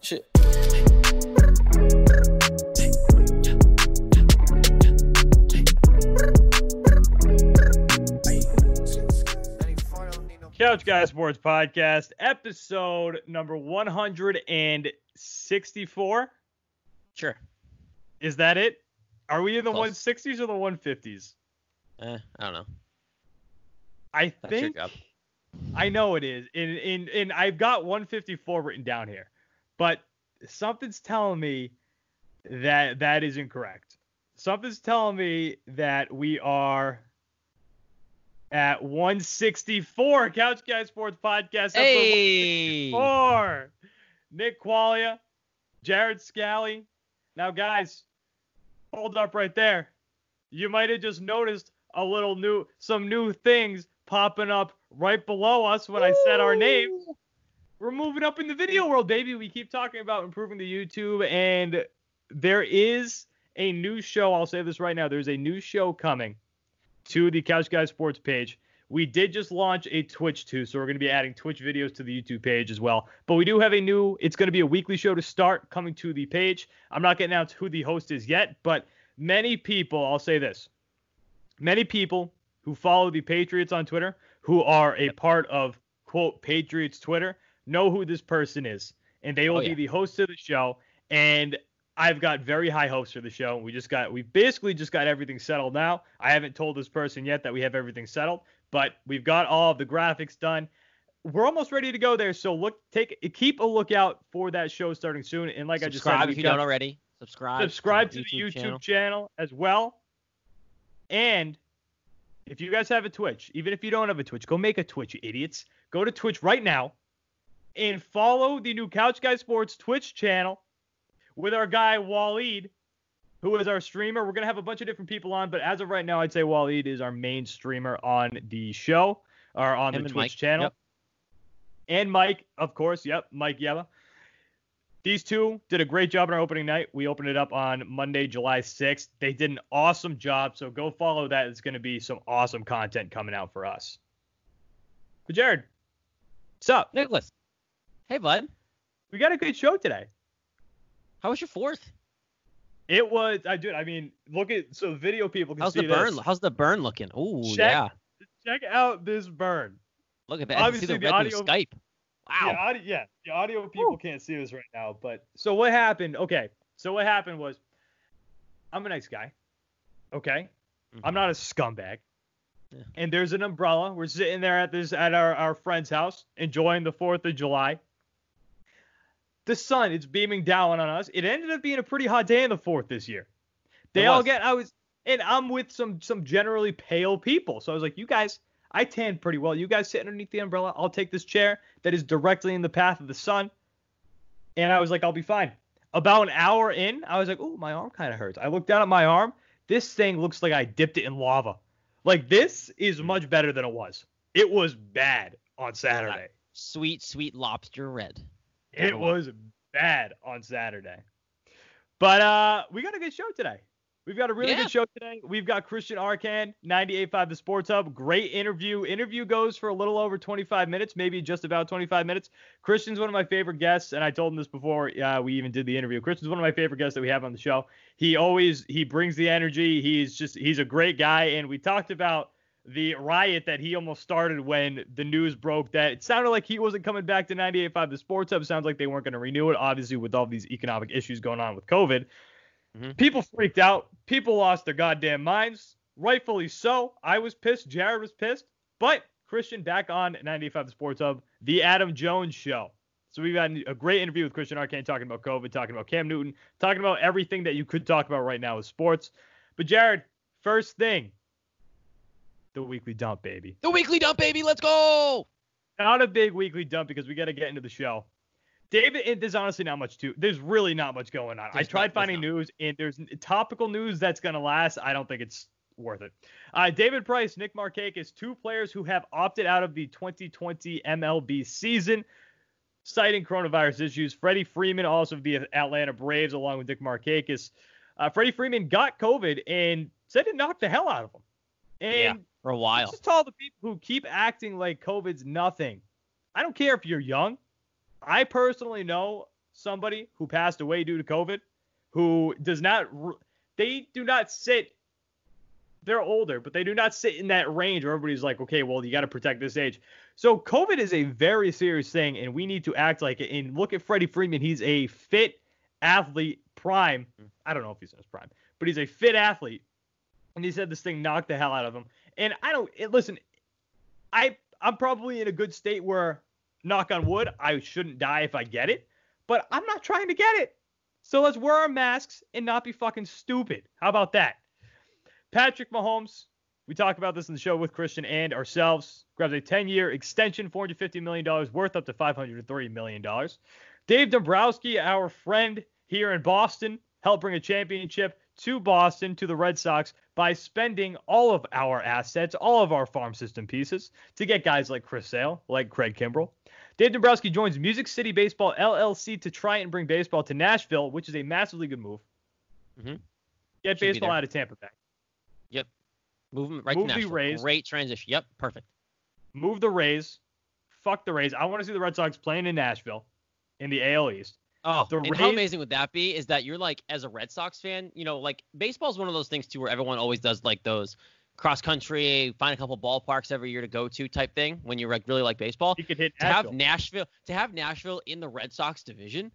shit. Couch Guy Sports Podcast, episode number 164. Sure. Is that it? Are we in the Close. 160s or the 150s? Eh, I don't know. I That's think. I know it is. And, and, and I've got 154 written down here, but something's telling me that that is incorrect. Something's telling me that we are at 164 Couch Guy Sports Podcast. episode Hey. Four. Nick Qualia, Jared Scally. Now, guys, hold up right there. You might have just noticed a little new, some new things popping up right below us when I said our names. We're moving up in the video world, baby. We keep talking about improving the YouTube, and there is a new show. I'll say this right now. There's a new show coming to the Couch Guy Sports page. We did just launch a Twitch too, so we're going to be adding Twitch videos to the YouTube page as well. But we do have a new, it's going to be a weekly show to start coming to the page. I'm not going to announce who the host is yet, but many people, I'll say this, many people who follow the Patriots on Twitter, who are a part of, quote, Patriots Twitter, know who this person is. And they will Oh, be the host of the show. And I've got very high hopes for the show. We just got, we basically just got everything settled now. I haven't told this person yet that we have everything settled, but we've got all of the graphics done. We're almost ready to go there. So look, take, keep a lookout for that show starting soon. And like I just said, if you don't already. Subscribe. subscribe to the the YouTube channel. channel. as well. And if you guys have a Twitch, even if you don't have a Twitch, go make a Twitch, you idiots. Go to Twitch right now and follow the new Couch Guy Sports Twitch channel with our guy Waleed, who is our streamer. We're gonna have a bunch of different people on, but as of right now, I'd say Waleed is our main streamer on the show or on Him the Twitch Mike. channel. Yep. And Mike, of course. Yep, Mike Yeba. These two did a great job on our opening night. We opened it up on Monday, July 6th. They did an awesome job, so go follow that. It's going to be some awesome content coming out for us. But Jared, what's up? Nicholas. Hey, bud. We got a good show today. How was your fourth? It was, I do. I mean, look at so video people can How's see the burn? this. How's the burn looking? Ooh, Check yeah. Check out this burn. Look at that. I can see Obviously, the the red audio- Skype. Yeah, Wow. audio, yeah, the audio people can't see this right now, but so what happened? Okay, so what happened was, I'm a nice guy. Okay, Mhm. I'm not a scumbag. Yeah. And there's an umbrella. We're sitting there at this at our, our friend's house enjoying the Fourth of July. The sun is beaming down on us. It ended up being a pretty hot day in the Fourth this year. They all get. I was, and I'm with some some generally pale people. So I was like, you guys, I tan pretty well. You guys sit underneath the umbrella. I'll take this chair that is directly in the path of the sun. And I was like, I'll be fine. About an hour in, I was like, oh, my arm kind of hurts. I looked down at my arm. This thing looks like I dipped it in lava. Like this is hmm. much better than it was. It was bad on Saturday. Sweet, sweet lobster red. It was bad on Saturday. But uh, we got a good show today. We've got a really Yeah. good show today. We've got Christian Arcand, 98.5 The Sports Hub. Great interview. Interview goes for a little over 25 minutes, maybe just about 25 minutes. Christian's one of my favorite guests, and I told him this before uh, we even did the interview. Christian's one of my favorite guests that we have on the show. He always he brings the energy. He's just he's a great guy, and we talked about the riot that he almost started when the news broke that it sounded like he wasn't coming back to 98.5 The Sports Hub. Sounds like they weren't going to renew it, obviously with all these economic issues going on with COVID. Mhm. People freaked out. People lost their goddamn minds. Rightfully so. I was pissed. Jared was pissed. But Christian back on 95 The Sports Hub, the Adam Jones Show. So we've had a great interview with Christian Arcand talking about COVID, talking about Cam Newton, talking about everything that you could talk about right now with sports. But Jared, first thing, the weekly dump, baby. The weekly dump, baby. Let's go. Not a big weekly dump because we got to get into the show. David, and there's honestly not much to. There's really not much going on. I tried not- finding news, and there's topical news that's gonna last. I don't think it's worth it. Uh, David Price, Nick Markakis, two players who have opted out of the 2020 MLB season, citing coronavirus issues. Freddie Freeman, also of the Atlanta Braves, along with Nick Markakis. Uh, Freddie Freeman got COVID and said it knocked the hell out of him. And Yeah. For a while. just to all the people who keep acting like COVID's nothing. I don't care if you're young. I personally know somebody who passed away due to COVID, who does not, they do not sit. They're older, but they do not sit in that range where everybody's like, okay, well, you got to protect this age. So COVID is a very serious thing, and we need to act like it. And look at Freddie Freeman; he's a fit athlete, prime. Mm. I don't know if he's in his prime, but he's a fit athlete. And he said this thing knocked the hell out of him. And I don't it, listen. I I'm probably in a good state where, knock on wood, I shouldn't die if I get it. But I'm not trying to get it. So let's wear our masks and not be fucking stupid. How about that? Patrick Mahomes, we talk about this in the show with Christian and ourselves, grabs a 10 year extension, $450 million, worth up to $530 million. Dave Dombrowski, our friend here in Boston, helped bring a championship to Boston, to the Red Sox, by spending all of our assets, all of our farm system pieces, to get guys like Chris Sale, like Craig Kimbrel. Dave Dombrowski joins Music City Baseball LLC to try and bring baseball to Nashville, which is a massively good move. Mm-hmm. Get Should baseball out of Tampa Bay. Yep. Move 'em right Move to the Nashville. Rays. Great transition. Yep. Perfect. Move the Rays. Fuck the Rays. I want to see the Red Sox playing in Nashville in the AL East. Oh, The and how amazing would that be? Is that you're like, as a Red Sox fan, you know, like baseball's one of those things too, where everyone always does like those cross country, find a couple ballparks every year to go to type thing when you like really like baseball. You could hit To have Nashville. To have Nashville in the Red Sox division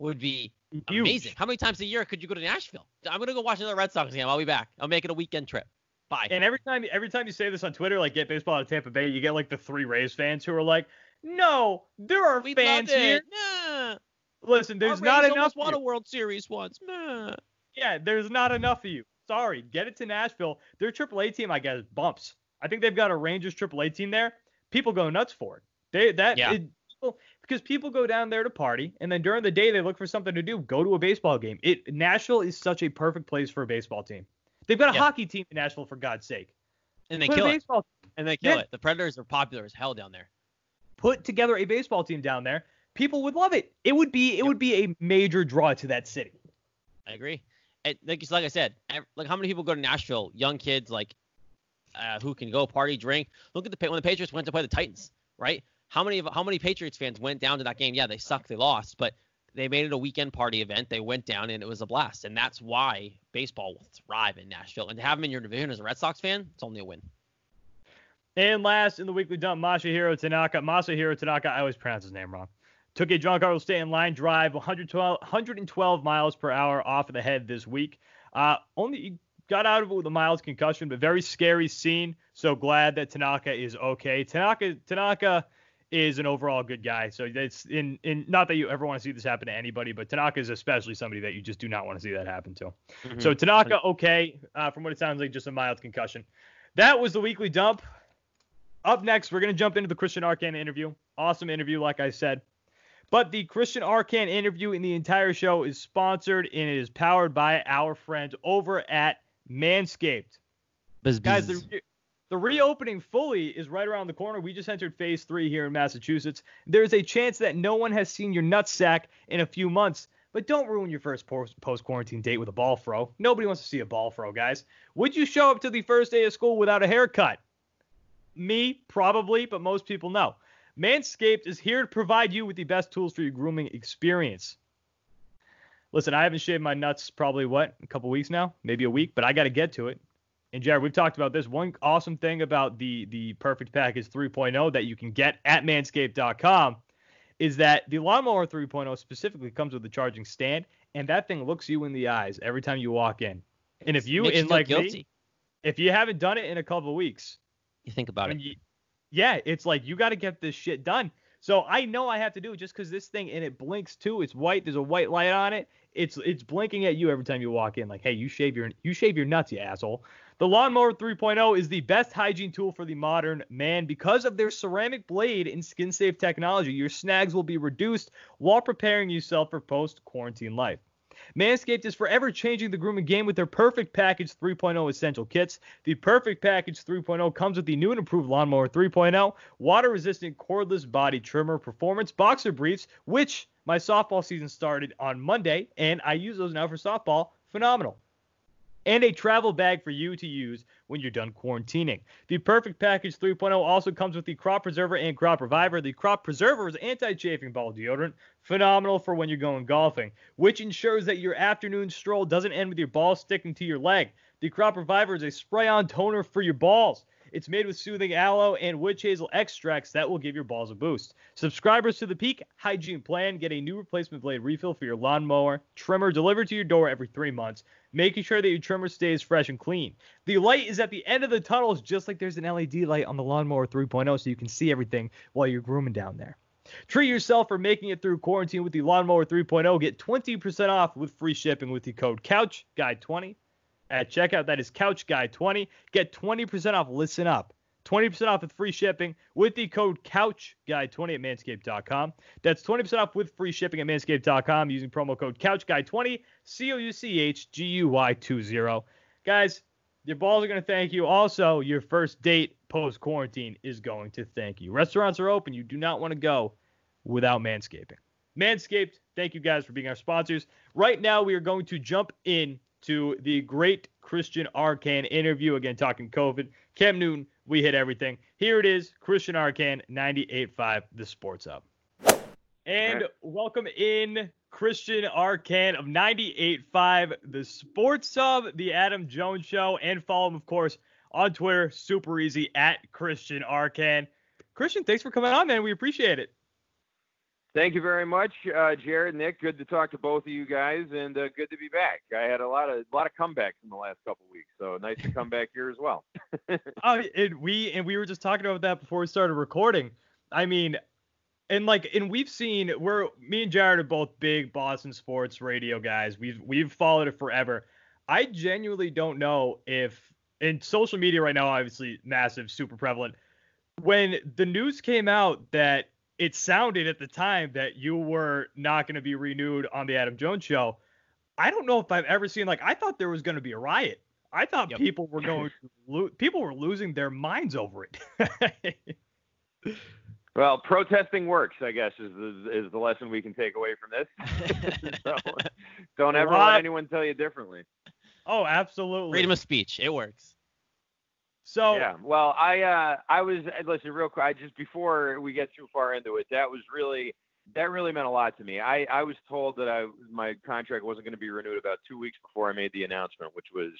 would be Huge. amazing. How many times a year could you go to Nashville? I'm gonna go watch another Red Sox game. I'll be back. I'll make it a weekend trip. Bye. And every time, every time you say this on Twitter, like get baseball out of Tampa Bay, you get like the three Rays fans who are like, "No, there are we fans here. it. Nah. Listen, there's Our not Rays enough. almost of won a you. World Series once. Nah. Yeah, there's not enough of you. Sorry, get it to Nashville. Their AAA team, I guess, bumps. I think they've got a Rangers AAA team there. People go nuts for it. They that Yeah. it- people- because people go down there to party, and then during the day they look for something to do. Go to a baseball game. It Nashville is such a perfect place for a baseball team. They've got a Yeah. hockey team in Nashville for God's sake. And they Put kill it. baseball And they kill Yeah. it. The Predators are popular as hell down there. put together a baseball team down there. People would love it. It would be it Yep. would be a major draw to that city. I agree. And like, like I said, like how many people go to Nashville? Young kids, like, uh, who can go party, drink. Look at the when the Patriots went to play the Titans, right? How many of how many Patriots fans went down to that game? Yeah, they sucked, they lost, but they made it a weekend party event. They went down and it was a blast, and that's why baseball will thrive in Nashville. And to have them in your division as a Red Sox fan, it's only a win. And last in the weekly dump, Masahiro Tanaka. Masahiro Tanaka, I always pronounce his name wrong. Took a Giancarlo Stanton line drive, 112, 112 miles per hour off of the head this week. Uh, only got out of it with a mild concussion, but very scary scene. So glad that Tanaka is okay. Tanaka Tanaka is an overall good guy. So it's in in not that you ever want to see this happen to anybody, but Tanaka is especially somebody that you just do not want to see that happen to. So Tanaka, okay, uh, from what it sounds like, just a mild concussion. That was the weekly dump. Up next, we're going to jump into the Christian Arcand interview. Awesome interview, like I said. But the Christian Arcand interview in the entire show is sponsored and it is powered by our friends over at Manscaped. Guys, the, re- the reopening fully is right around the corner. We just entered phase three here in Massachusetts. There's a chance that no one has seen your nutsack in a few months. But don't ruin your first post quarantine date with a ball fro. Nobody wants to see a ball fro, guys. Would you show up to the first day of school without a haircut? Me, probably, but most people know. Manscaped is here to provide you with the best tools for your grooming experience. Listen, I haven't shaved my nuts probably what a couple weeks now, maybe a week, but I got to get to it. And Jared, we've talked about this. One awesome thing about the the Perfect Package 3.0 that you can get at Manscaped.com is that the Lawnmower 3.0 specifically comes with a charging stand, and that thing looks you in the eyes every time you walk in. And if you, in like guilty. me, if you haven't done it in a couple of weeks, You think about it. you- yeah, it's like you got to get this shit done. So I know I have to do it just because this thing and it blinks too. It's white. There's a white light on it. It's it's blinking at you every time you walk in. Like, hey, you shave your you shave your nuts, you asshole. The Lawnmower 3.0 is the best hygiene tool for the modern man because of their ceramic blade and skin safe technology. Your snags will be reduced while preparing yourself for post quarantine life. Manscaped is forever changing the grooming game with their Perfect Package 3.0 essential kits. The Perfect Package 3.0 comes with the new and improved Lawnmower 3.0, water resistant cordless body trimmer performance boxer briefs, which my softball season started on Monday, and I use those now for softball. Phenomenal. And a travel bag for you to use when you're done quarantining. The Perfect Package 3.0 also comes with the Crop Preserver and Crop Reviver. The Crop Preserver is anti-chafing ball deodorant, phenomenal for when you're going golfing, which ensures that your afternoon stroll doesn't end with your ball sticking to your leg. The Crop Reviver is a spray-on toner for your balls. It's made with soothing aloe and witch hazel extracts that will give your balls a boost. Subscribers to the Peak Hygiene Plan get a new replacement blade refill for your lawnmower trimmer delivered to your door every three months, making sure that your trimmer stays fresh and clean. The light is at the end of the tunnels, just like there's an LED light on the Lawnmower 3.0, so you can see everything while you're grooming down there. Treat yourself for making it through quarantine with the Lawnmower 3.0. Get 20% off with free shipping with the code CouchGuy20 at checkout. That is Couch Guy 20. Get 20% off. Listen up. 20% off with free shipping with the code Couch Guy 20 at manscaped.com. That's 20% off with free shipping at manscaped.com using promo code Couch Guy 20 C O U C H G U Y 20. Guys, your balls are going to thank you. Also, your first date post quarantine is going to thank you. Restaurants are open. You do not want to go without manscaping. Manscaped, thank you guys for being our sponsors. Right now, we are going to jump in to the great Christian Arcand interview. Again, talking COVID. Cam Newton, we hit everything. Here it is Christian Arcand, 98.5, The Sports Hub. And welcome in Christian Arcand of 98.5, The Sports Hub, The Adam Jones Show, and follow him, of course, on Twitter. Super easy at Christian Arcand. Christian, thanks for coming on, man. We appreciate it. Thank you very much, uh, Jared, Nick. Good to talk to both of you guys, and uh, good to be back. I had a lot of a lot of comebacks in the last couple weeks, so nice to come back here as well. uh, and we and we were just talking about that before we started recording. I mean, and like, and we've seen we're me and Jared are both big Boston sports radio guys. We've we've followed it forever. I genuinely don't know if in social media right now, obviously massive, super prevalent. When the news came out that it sounded at the time that you were not going to be renewed on the Adam Jones show. I don't know if I've ever seen like I thought there was going to be a riot. I thought yep. people were going to lo- people were losing their minds over it. well, protesting works, I guess, is the, is the lesson we can take away from this. so, don't ever let anyone tell you differently. Oh, absolutely. Freedom of speech, it works. So yeah, well, I uh, I was listen real quick. I just before we get too far into it, that was really that really meant a lot to me. I I was told that I my contract wasn't going to be renewed about two weeks before I made the announcement, which was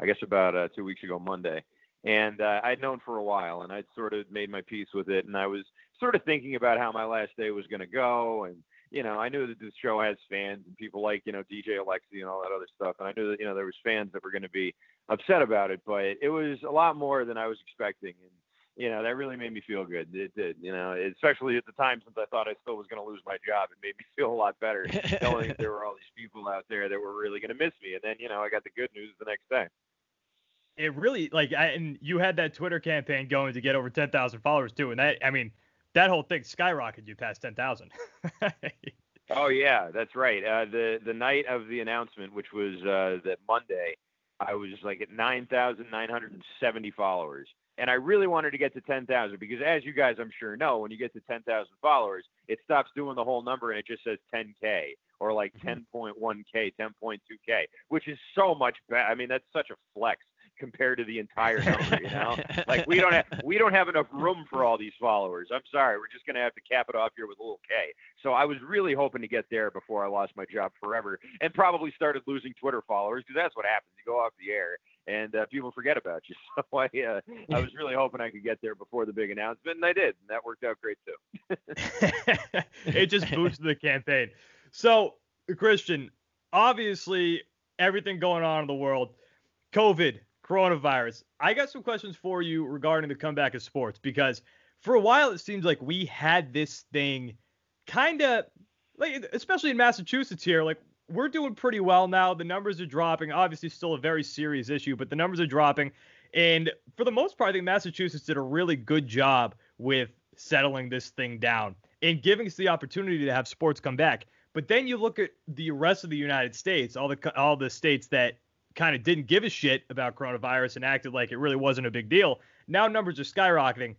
I guess about uh, two weeks ago Monday. And uh, I'd known for a while, and I'd sort of made my peace with it, and I was sort of thinking about how my last day was going to go, and you know, I knew that the show has fans and people like, you know, DJ Alexi and all that other stuff. And I knew that, you know, there was fans that were going to be upset about it, but it was a lot more than I was expecting. And, you know, that really made me feel good. It did, you know, especially at the time since I thought I still was going to lose my job. It made me feel a lot better knowing that there were all these people out there that were really going to miss me. And then, you know, I got the good news the next day. It really like, I, and you had that Twitter campaign going to get over 10,000 followers too. And that, I mean, that whole thing skyrocketed you past 10,000. oh yeah, that's right. Uh, the the night of the announcement, which was uh, that Monday, I was like at 9,970 followers. And I really wanted to get to 10,000 because, as you guys I'm sure know, when you get to 10,000 followers, it stops doing the whole number and it just says 10K or like 10.1K, mm-hmm. 10.2K, which is so much better. I mean, that's such a flex compared to the entire number, you know? like we don't have we don't have enough room for all these followers. I'm sorry, we're just gonna have to cap it off here with a little K. So I was really hoping to get there before I lost my job forever, and probably started losing Twitter followers because that's what happens. You go off the air and uh, people forget about you. So I uh, I was really hoping I could get there before the big announcement, and I did, and that worked out great too. it just boosted the campaign. So Christian, obviously everything going on in the world, COVID coronavirus. I got some questions for you regarding the comeback of sports because for a while it seems like we had this thing kind of like especially in Massachusetts here like we're doing pretty well now. The numbers are dropping. Obviously still a very serious issue, but the numbers are dropping and for the most part I think Massachusetts did a really good job with settling this thing down and giving us the opportunity to have sports come back. But then you look at the rest of the United States, all the all the states that kind of didn't give a shit about coronavirus and acted like it really wasn't a big deal. Now numbers are skyrocketing.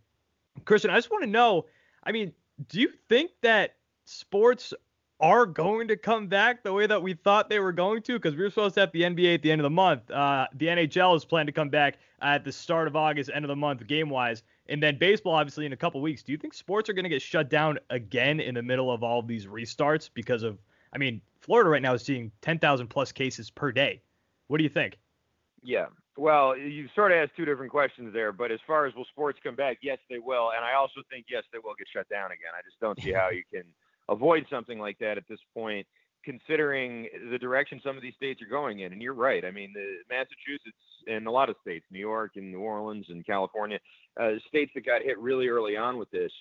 Christian, I just want to know, I mean, do you think that sports are going to come back the way that we thought they were going to? Because we were supposed to have the NBA at the end of the month. Uh, the NHL is planned to come back at the start of August, end of the month, game wise. And then baseball, obviously, in a couple weeks. Do you think sports are going to get shut down again in the middle of all of these restarts? Because of, I mean, Florida right now is seeing 10,000 plus cases per day. What do you think? Yeah. Well, you sort of asked two different questions there, but as far as will sports come back, yes, they will. And I also think, yes, they will get shut down again. I just don't see how you can avoid something like that at this point, considering the direction some of these states are going in. And you're right. I mean, the Massachusetts and a lot of states, New York and New Orleans and California, uh, states that got hit really early on with this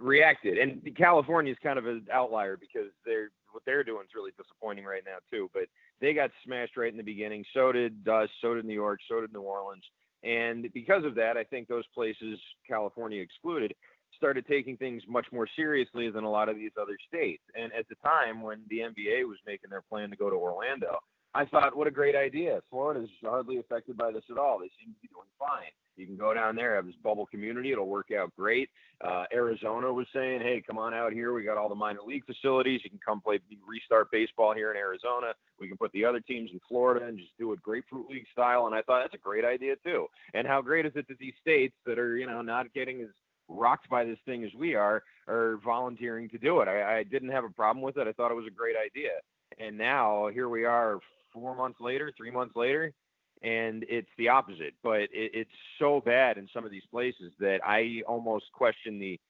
reacted. And California is kind of an outlier because they're what they're doing is really disappointing right now too. But they got smashed right in the beginning. So did us. So did New York. So did New Orleans. And because of that, I think those places, California excluded, started taking things much more seriously than a lot of these other states. And at the time when the NBA was making their plan to go to Orlando, I thought, what a great idea. Florida's hardly affected by this at all. They seem to be doing fine. You can go down there, have this bubble community. It'll work out great. Uh, Arizona was saying, hey, come on out here. We got all the minor league facilities. You can come play restart baseball here in Arizona. We can put the other teams in Florida and just do it grapefruit league style. And I thought that's a great idea too. And how great is it that these states that are, you know, not getting as rocked by this thing as we are are volunteering to do it. I, I didn't have a problem with it. I thought it was a great idea. And now here we are four months later, three months later, and it's the opposite. But it, it's so bad in some of these places that I almost question the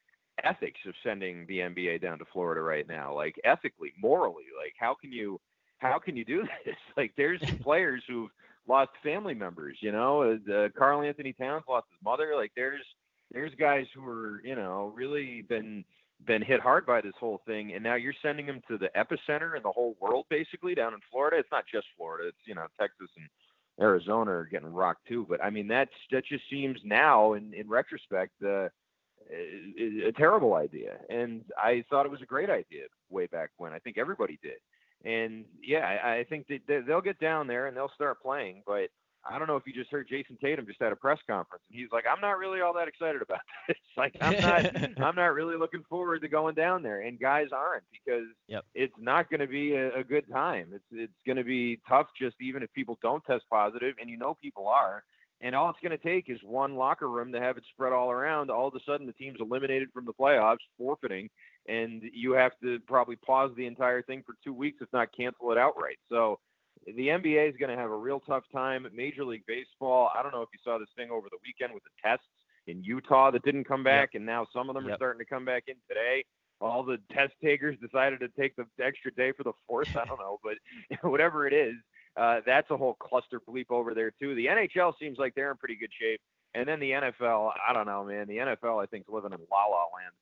ethics of sending the NBA down to Florida right now. Like ethically, morally, like how can you how can you do this? Like there's players who've lost family members. You know, uh, Karl-Anthony Towns lost his mother. Like there's there's guys who are you know really been been hit hard by this whole thing and now you're sending them to the epicenter in the whole world basically down in Florida it's not just Florida it's you know Texas and Arizona are getting rocked too. But I mean that's that just seems now in in retrospect uh, a, terrible idea. And I thought it was a great idea way back when. I think everybody did. And yeah I, I think that they'll get down there and they'll start playing but I don't know if you just heard Jayson Tatum just at a press conference, and he's like, "I'm not really all that excited about this. like, I'm not, I'm not really looking forward to going down there." And guys aren't because yep. it's not going to be a, a good time. It's it's going to be tough, just even if people don't test positive, and you know people are. And all it's going to take is one locker room to have it spread all around. All of a sudden, the team's eliminated from the playoffs, forfeiting, and you have to probably pause the entire thing for two weeks, if not cancel it outright. So the NBA is going to have a real tough time. Major League Baseball, I don't know if you saw this thing over the weekend with the tests in Utah that didn't come back, yep. and now some of them yep. are starting to come back in today. All the test takers decided to take the extra day for the fourth. I don't know, but whatever it is, uh, that's a whole cluster bleep over there too. The NHL seems like they're in pretty good shape. And then the NFL, I don't know, man. The NFL, I think, is living in la la land.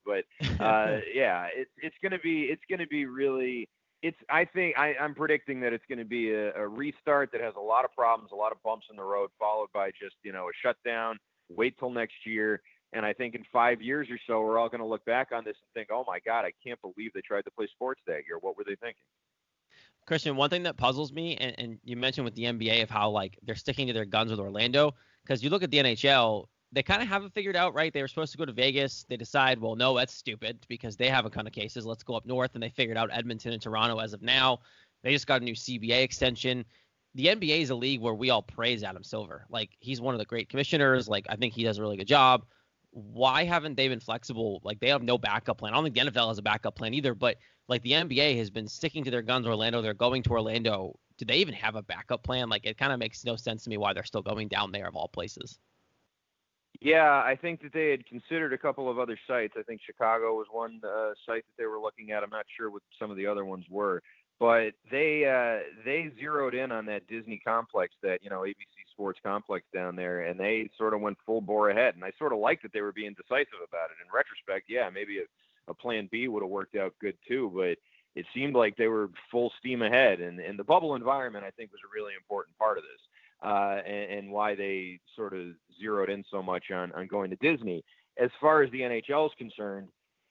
But uh, yeah, it's it's gonna be it's gonna be really it's I think I, I'm predicting that it's going to be a, a restart that has a lot of problems, a lot of bumps in the road, followed by just you know a shutdown. Wait till next year, and I think in five years or so, we're all going to look back on this and think, oh my God, I can't believe they tried to play sports that year. What were they thinking? Christian, one thing that puzzles me, and, and you mentioned with the NBA of how like they're sticking to their guns with Orlando, because you look at the NHL, they kind of have it figured out, right? They were supposed to go to Vegas. They decide, well, no, that's stupid because they have a ton of cases. Let's go up north. And they figured out Edmonton and Toronto as of now. They just got a new CBA extension. The NBA is a league where we all praise Adam Silver. Like, he's one of the great commissioners. Like, I think he does a really good job. Why haven't they been flexible? Like, they have no backup plan. I don't think the NFL has a backup plan either, but like the NBA has been sticking to their guns Orlando. They're going to Orlando. Do they even have a backup plan? Like, it kind of makes no sense to me why they're still going down there of all places. Yeah, I think that they had considered a couple of other sites. I think Chicago was one uh, site that they were looking at. I'm not sure what some of the other ones were, but they uh, they zeroed in on that Disney complex, that you know ABC Sports complex down there, and they sort of went full bore ahead. And I sort of like that they were being decisive about it. In retrospect, yeah, maybe a, a Plan B would have worked out good too, but it seemed like they were full steam ahead. And, and the bubble environment, I think, was a really important part of this Uh, and, and, why they sort of zeroed in so much on, on going to Disney. As far as the NHL is concerned,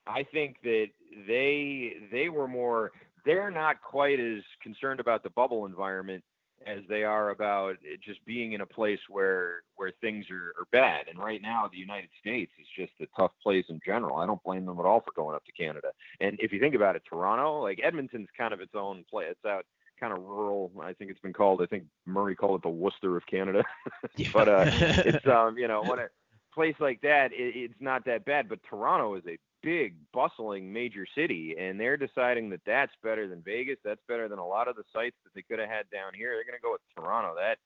I think that they they were more they're not quite as concerned about the bubble environment as they are about just being in a place where where things are, are bad. And right now, the United States is just a tough place in general. I don't blame them at all for going up to Canada. And if you think about it, Toronto, like Edmonton's kind of its own place. It's out kind of rural. I think it's been called. I think Murray called it the Worcester of Canada. but uh, it's um, you know, when a place like that, it, it's not that bad. But Toronto is a big, bustling major city, and they're deciding that that's better than Vegas. That's better than a lot of the sites that they could have had down here. They're going to go with Toronto. That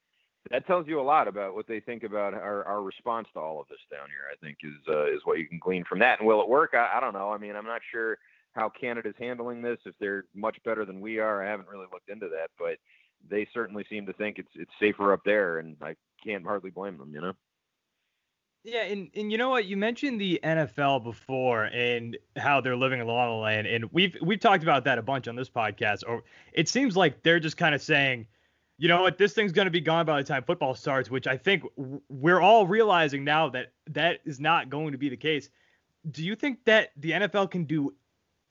that tells you a lot about what they think about our, our response to all of this down here. I think is uh, is what you can glean from that. And will it work? I, I don't know. I mean, I'm not sure how Canada's handling this. If they're much better than we are, I haven't really looked into that, but they certainly seem to think it's it's safer up there, and I can't hardly blame them. You know. Yeah, and, and you know what? You mentioned the NFL before and how they're living in La La Land, and we've we've talked about that a bunch on this podcast. Or it seems like they're just kind of saying, you know what, this thing's going to be gone by the time football starts, which I think we're all realizing now that that is not going to be the case. Do you think that the NFL can do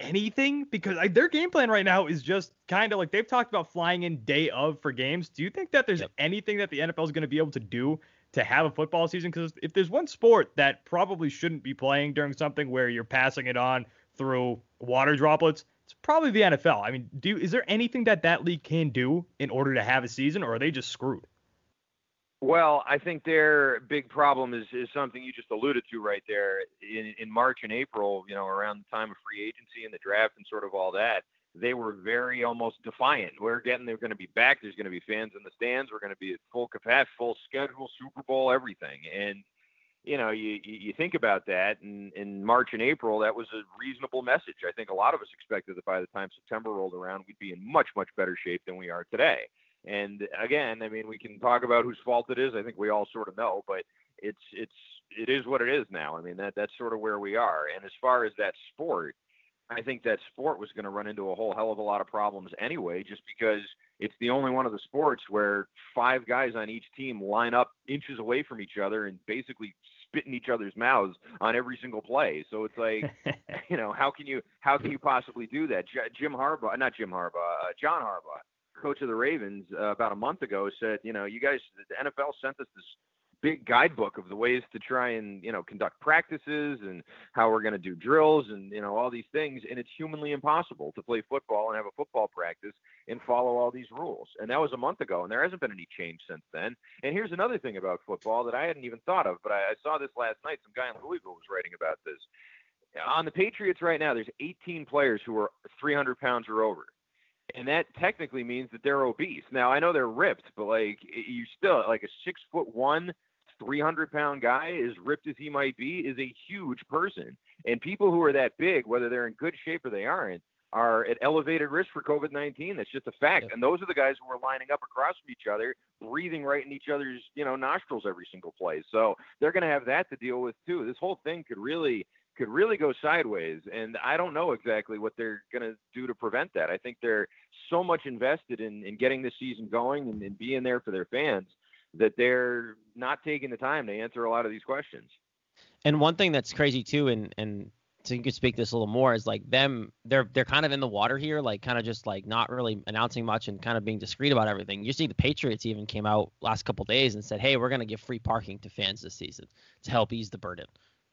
anything? Because like, their game plan right now is just kind of like they've talked about flying in day of for games. Do you think that there's yep. anything that the NFL is going to be able to do to have a football season because if there's one sport that probably shouldn't be playing during something where you're passing it on through water droplets, it's probably the NFL. I mean, do is there anything that that league can do in order to have a season, or are they just screwed? Well, I think their big problem is, is something you just alluded to right there. In, in March and April, you know, around the time of free agency and the draft and sort of all that, they were very almost defiant. We're getting they're going to be back. There's going to be fans in the stands. We're going to be at full capacity, full schedule, Super Bowl, everything. And you know, you you think about that, and in March and April, that was a reasonable message. I think a lot of us expected that by the time September rolled around, we'd be in much much better shape than we are today. And again, I mean, we can talk about whose fault it is. I think we all sort of know, but it's it's it is what it is now. I mean, that that's sort of where we are. And as far as that sport, I think that sport was going to run into a whole hell of a lot of problems anyway, just because it's the only one of the sports where five guys on each team line up inches away from each other and basically spit in each other's mouths on every single play. So it's like, you know, how can you how can you possibly do that? J- Jim Harbaugh, not Jim Harbaugh, uh, John Harbaugh, coach of the Ravens, uh, about a month ago said, you know, you guys, the NFL sent us this big guidebook of the ways to try and you know conduct practices and how we're going to do drills and you know all these things and it's humanly impossible to play football and have a football practice and follow all these rules. And that was a month ago and there hasn't been any change since then. And here's another thing about football that i hadn't even thought of but i, I saw this last night. Some guy in louisville was writing about this. On the patriots right now there's 18 players who are 300 pounds or over and that technically means that they're obese. Now I know they're ripped, but like you still like a six foot one 300 pound guy, as ripped as he might be, is a huge person. And people who are that big, whether they're in good shape or they aren't, are at elevated risk for COVID 19. That's just a fact. And those are the guys who are lining up across from each other, breathing right in each other's, you know, nostrils every single play. So they're going to have that to deal with too. This whole thing could really could really go sideways and i don't know exactly what they're going to do to prevent that i think they're so much invested in, in getting this season going and, and being there for their fans that they're not taking the time to answer a lot of these questions. And one thing that's crazy too, and and so you could speak this a little more, is like them they're they're kind of in the water here, like kind of just like not really announcing much and kind of being discreet about everything. You see, the Patriots even came out last couple days and said, hey, we're gonna give free parking to fans this season to help ease the burden.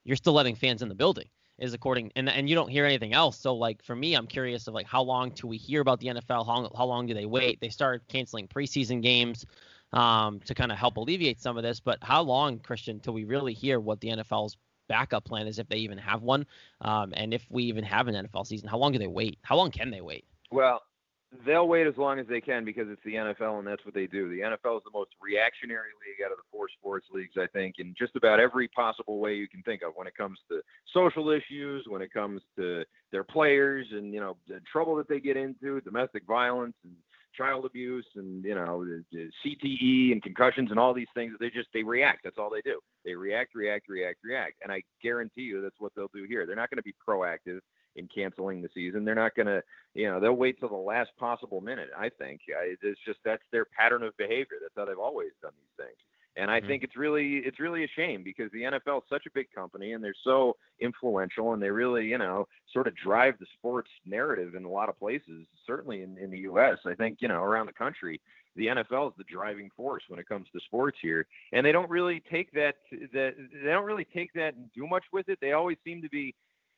You're still letting fans in the building is according and and you don't hear anything else. So like for me, I'm curious of like how long till we hear about the NFL? How how long do they wait? They started canceling preseason games um, to kind of help alleviate some of this. But how long, Christian, till we really hear what the NFL's backup plan is, if they even have one, um, and if we even have an NFL season? How long do they wait? How long can they wait? Well, they'll wait as long as they can because it's the NFL and that's what they do. The NFL is the most reactionary league out of the four sports leagues, I think, in just about every possible way you can think of when it comes to social issues, when it comes to their players and, you know, the trouble that they get into, domestic violence and child abuse and you know CTE and concussions and all these things. They just they react. That's all they do. They react, react, react, react. And I guarantee you that's what they'll do here. They're not going to be proactive in canceling the season. They're not going to, you know, they'll wait till the last possible minute. I think it's just that's their pattern of behavior. That's how they've always done these things. And I Mhm. think it's really it's really a shame because the NFL is such a big company and they're so influential and they really, you know, sort of drive the sports narrative in a lot of places, certainly in, in the US. I think, you know, around the country, the NFL is the driving force when it comes to sports here. And they don't really take that that they don't really take that and do much with it. They always seem to be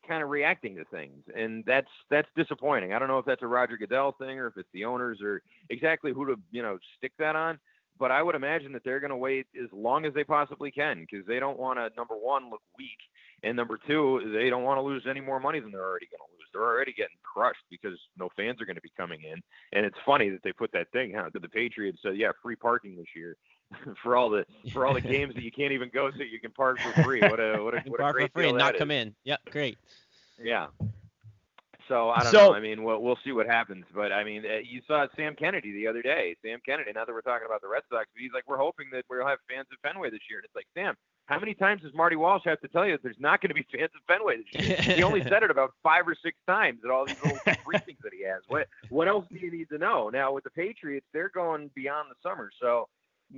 kind of reacting to things and that's that's disappointing. I don't know if that's a roger goodell thing or if it's the owners or exactly who to you know stick that on but i would imagine that they're going to wait as long as they possibly can because they don't want to number one look weak and number two they don't want to lose any more money than they're already going to lose. They're already getting crushed because no fans are going to be coming in and it's funny that they put that thing out that the patriots said yeah free parking this year for all the for all the games that you can't even go to you can park for free what a what a, what a bar for free and not come is. in. Yep, great. Yeah. So I don't So- know. I mean, we'll we'll see what happens. But I mean, uh, you saw Sam Kennedy the other day. Sam Kennedy. Now that we're talking about the Red Sox, he's like, we're hoping that we'll have fans at Fenway this year. And it's like, Sam, how many times does Marty Walsh have to tell you that there's not going to be fans at Fenway this year? he only said it about five or six times at all these little briefings that he has. What what else do you need to know? Now with the Patriots, they're going beyond the summer, so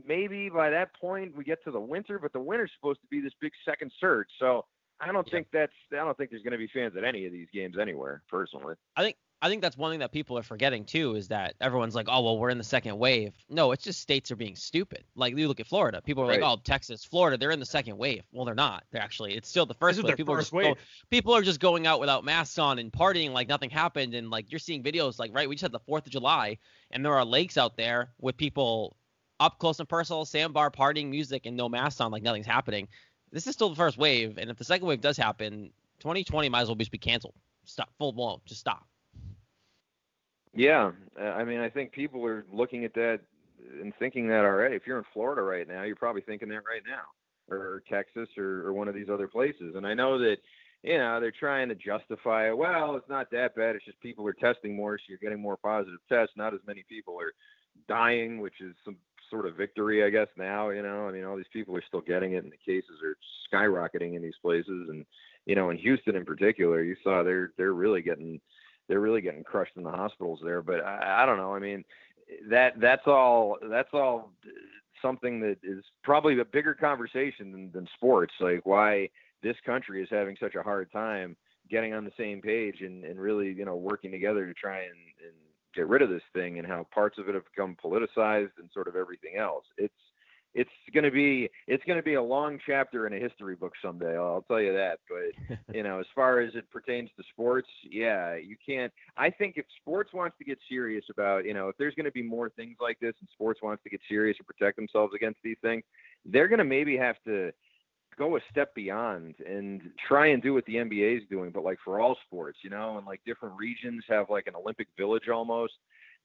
maybe by that point we get to the winter. But the winter's supposed to be this big second surge, so I don't Yeah. think that's I don't think there's going to be fans at any of these games anywhere. Personally, I think I think that's one thing that people are forgetting too is that everyone's like, oh well, we're in the second wave. No, it's just states are being stupid. Like you look at Florida, people are like, oh Texas, Florida, they're in the second wave. Well, they're not. They're actually it's still the first This is wave. their People are first just go- wave. people are just going out without masks on and partying like nothing happened. And like you're seeing videos like right, we just had the Fourth of July, and there are lakes out there with people up close and personal, sandbar partying, music, and no masks on, like nothing's happening. This is still the first wave, and if the second wave does happen, 2020 might as well just be canceled. Stop, full blown, just stop. yeah. uh, I mean, I think people are looking at that and thinking that already. If you're in Florida right now, you're probably thinking that right now, or Texas, or, or one of these other places. And I know that you know they're trying to justify. Well, it's not that bad. It's just people are testing more, so you're getting more positive tests. Not as many people are dying, which is some sort of victory, I guess. Now, you know, I mean, all these people are still getting it, and the cases are skyrocketing in these places. And you know, in Houston in particular, you saw they're they're really getting they're really getting crushed in the hospitals there. But I, I don't know. I mean, that that's all that's all something that is probably a bigger conversation than, than sports. Like why this country is having such a hard time getting on the same page and, and really, you know, working together to try and, and get rid of this thing and how parts of it have become politicized and sort of everything else. It's it's going to be it's going to be a long chapter in a history book someday. I'll, tell you that. But you know, as far as it pertains to sports, yeah, you can't. I think if sports wants to get serious about, you know, if there's going to be more things like this, and sports wants to get serious and protect themselves against these things, they're going to maybe have to go a step beyond and try and do what the NBA is doing, but like for all sports, you know, and like different regions have like an Olympic village almost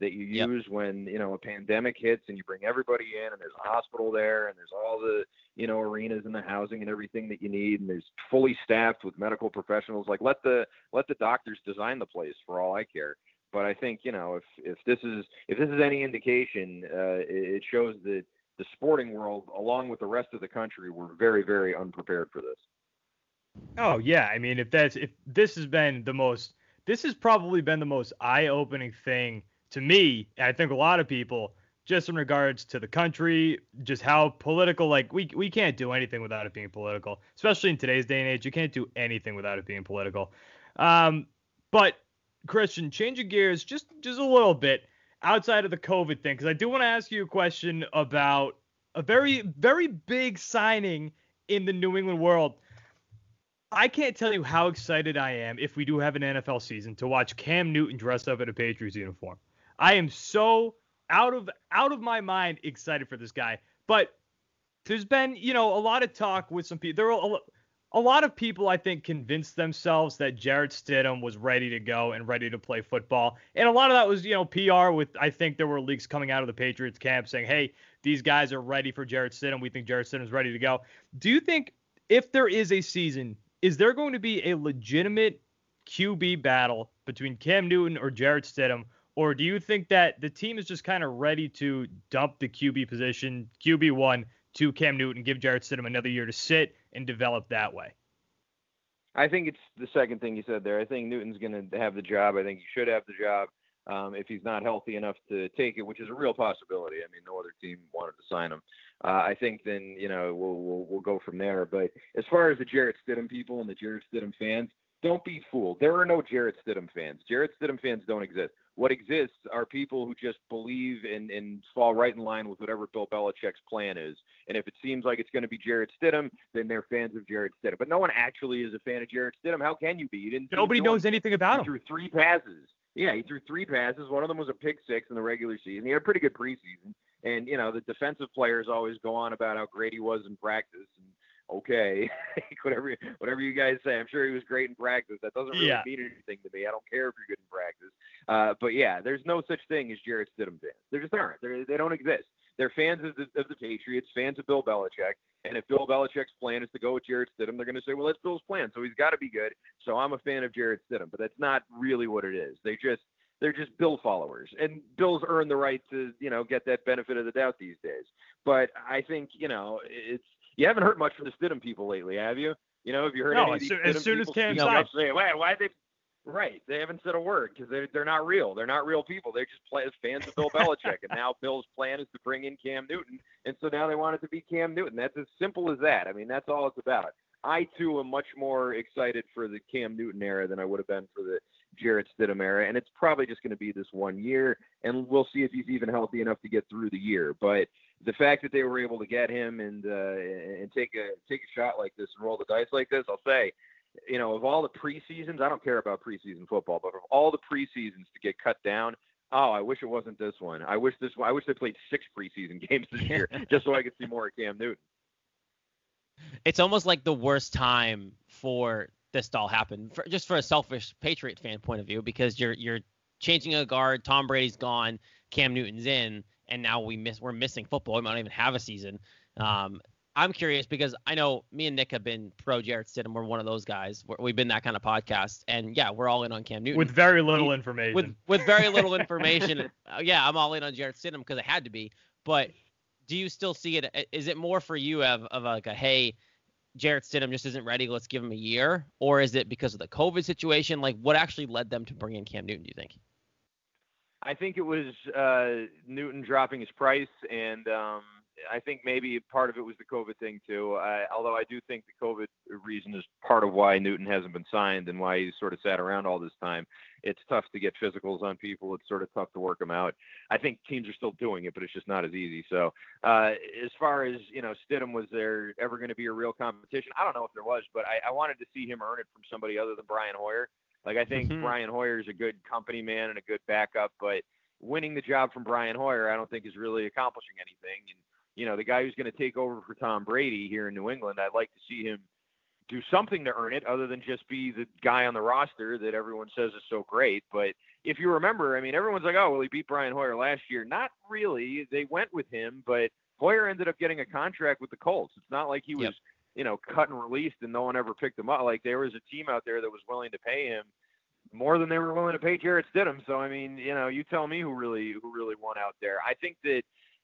that you Yep. use when, you know, a pandemic hits and you bring everybody in and there's a hospital there and there's all the, you know, arenas and the housing and everything that you need and there's fully staffed with medical professionals. Like let the let the doctors design the place for all I care. But I think, you know, if if this is if this is any indication, uh, it shows that the sporting world, along with the rest of the country, were very, very unprepared for this. Oh yeah, I mean if that's if this has been the most this has probably been the most eye-opening thing to me, I think a lot of people just in regards to the country, just how political like we we can't do anything without it being political, especially in today's day and age. You can't do anything without it being political. Um, but Christian, changing gears just just a little bit outside of the COVID thing, because I do want to ask you a question about a very very big signing in the New England world. I can't tell you how excited I am if we do have an NFL season to watch Cam Newton dressed up in a Patriots uniform. I am so out of out of my mind excited for this guy. But there's been, you know, a lot of talk with some people. There are a, lot of people I think convinced themselves that Jarrett Stidham was ready to go and ready to play football. And a lot of that was, you know, PR with I think there were leaks coming out of the Patriots camp saying, "Hey, these guys are ready for Jarrett Stidham. We think Jarrett Stidham's ready to go." Do you think if there is a season, is there going to be a legitimate QB battle between Cam Newton or Jared Stidham? Or do you think that the team is just kind of ready to dump the QB position, QB1, to Cam Newton, give Jarrett Stidham another year to sit and develop that way? I think it's the second thing you said there. I think Newton's going to have the job. I think he should have the job. um, if he's not healthy enough to take it, which is a real possibility. I mean, no other team wanted to sign him. Uh, I think then you know we'll, we'll we'll go from there. But as far as the Jarrett Stidham people and the Jarrett Stidham fans, don't be fooled. There are no Jarrett Stidham fans. Jarrett Stidham fans don't exist. What exists are people who just believe and, and fall right in line with whatever Bill Belichick's plan is. And if it seems like it's going to be Jarrett Stidham, then they're fans of Jarrett Stidham. But no one actually is a fan of Jarrett Stidham. How can you be? You didn't. Nobody knows anything about he him. Threw three passes. Yeah, he threw three passes. One of them was a pick six in the regular season. He had a pretty good preseason. And you know the defensive players always go on about how great he was in practice. And okay, whatever whatever you guys say. I'm sure he was great in practice. That doesn't really Yeah. mean anything to me. I don't care if you're good in practice. Uh, but yeah, there's no such thing as Jarrett Stidham fans. There just aren't. They're, they don't exist. They're fans of the, of the Patriots, fans of Bill Belichick. And if Bill Belichick's plan is to go with Jarrett Stidham, they're going to say, well, that's Bill's plan, so he's got to be good. So I'm a fan of Jarrett Stidham. But that's not really what it is. They just they're just Bill followers, and Bill's earned the right to you know get that benefit of the doubt these days. But I think you know it's you haven't heard much from the Stidham people lately, have you? You know, have you heard No, any of as these soon- as soon as Cam up why, why they Right, they haven't said a word because they're they're not real. They're not real people. They're just play, fans of Bill Belichick, and now Bill's plan is to bring in Cam Newton, and so now they want it to be Cam Newton. That's as simple as that. I mean, that's all it's about. I too am much more excited for the Cam Newton era than I would have been for the Jarrett Stidham era, and it's probably just going to be this one year, and we'll see if he's even healthy enough to get through the year. But the fact that they were able to get him and uh, and take a take a shot like this and roll the dice like this, I'll say, you know, of all the preseasons, I don't care about preseason football, but of all the preseasons to get cut down, oh, I wish it wasn't this one. I wish this one. I wish they played six preseason games this year just so I could see more of Cam Newton. It's almost like the worst time for this to all happen, for, just for a selfish Patriot fan point of view, because you're you're changing a guard. Tom Brady's gone, Cam Newton's in, and now we miss we're missing football. We might not even have a season. Um, I'm curious because I know me and Nick have been pro Jarrett Stidham. We're one of those guys. We're, we've been that kind of podcast, and yeah, we're all in on Cam Newton with very little information. with with very little information. uh, yeah, I'm all in on Jarrett Stidham because I had to be. But do you still see it? uh, it more for you of, of like a hey, Jarrett Stidham just isn't ready. Let's give him a year, or is it because of the COVID situation? Like, what actually led them to bring in Cam Newton? Do you think? I think it was uh, Newton dropping his price, and um, I think maybe part of it was the COVID thing too. I, although I do think the COVID reason is part of why Newton hasn't been signed and why he's sort of sat around all this time. It's tough to get physicals on people. It's sort of tough to work them out. I think teams are still doing it, but it's just not as easy. So uh, as far as you know, Stidham was there ever going to be a real competition? I don't know if there was, but I, I wanted to see him earn it from somebody other than Brian Hoyer. Like I think Mhm. Brian Hoyer is a good company man and a good backup, but winning the job from Brian Hoyer, I don't think is really accomplishing anything. And you know, the guy who's going to take over for Tom Brady here in New England, I'd like to see him do something to earn it, other than just be the guy on the roster that everyone says is so great. But if you remember, I mean, everyone's like, oh, well, he beat Brian Hoyer last year. Not really. They went with him, but Hoyer ended up getting a contract with the Colts. It's not like he was, Yep. You know, cut and released and no one ever picked him up. Like there was a team out there that was willing to pay him more than they were willing to pay Jarrett Stidham. So I mean, you know, you tell me who really who really won out there. I think that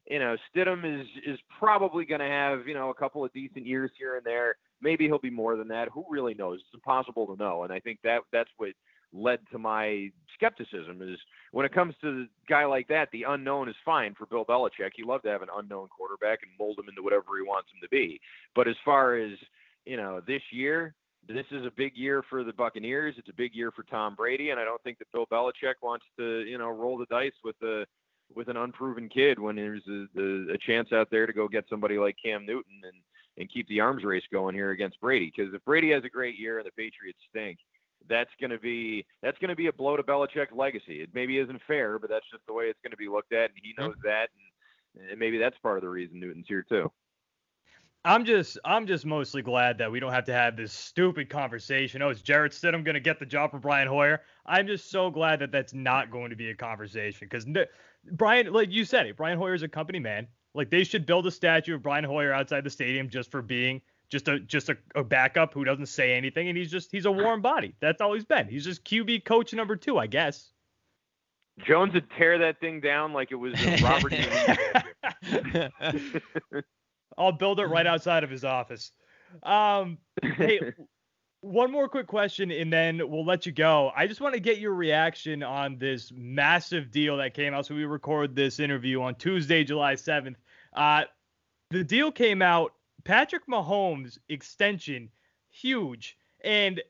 you know Stidham is is probably going to have you know a couple of decent years here and there. Maybe he'll be more than that. Who really knows? It's impossible to know. And I think that that's what led to my skepticism is when it comes to a guy like that, the unknown is fine for Bill Belichick. He loved to have an unknown quarterback and mold him into whatever he wants him to be. But as far as you know, this year, this is a big year for the Buccaneers. It's a big year for Tom Brady, and I don't think that Bill Belichick wants to, you know, roll the dice with a with an unproven kid when there's a, a, a chance out there to go get somebody like Cam Newton and and keep the arms race going here against Brady. Because if Brady has a great year and the Patriots stink, that's going to be that's going to be a blow to Belichick's legacy. It maybe isn't fair, but that's just the way it's going to be looked at, and he knows that, and, and maybe that's part of the reason Newton's here too. I'm just I'm just mostly glad that we don't have to have this stupid conversation. Oh, is Jarrett Stidham going to get the job for Brian Hoyer? I'm just so glad that that's not going to be a conversation because Brian, like you said it, Brian Hoyer's a company man. Like they should build a statue of Brian Hoyer outside the stadium just for being just a just a, a backup who doesn't say anything and he's just he's a warm body. That's all he's been. He's just QB coach number two, I guess. Jones would tear that thing down like it was Robert. I'll build it right outside of his office. Um, hey, one more quick question and then we'll let you go. I just want to get your reaction on this massive deal that came out. So we record this interview on Tuesday, July 7th. Uh, the deal came out. Patrick Mahomes extension, huge. And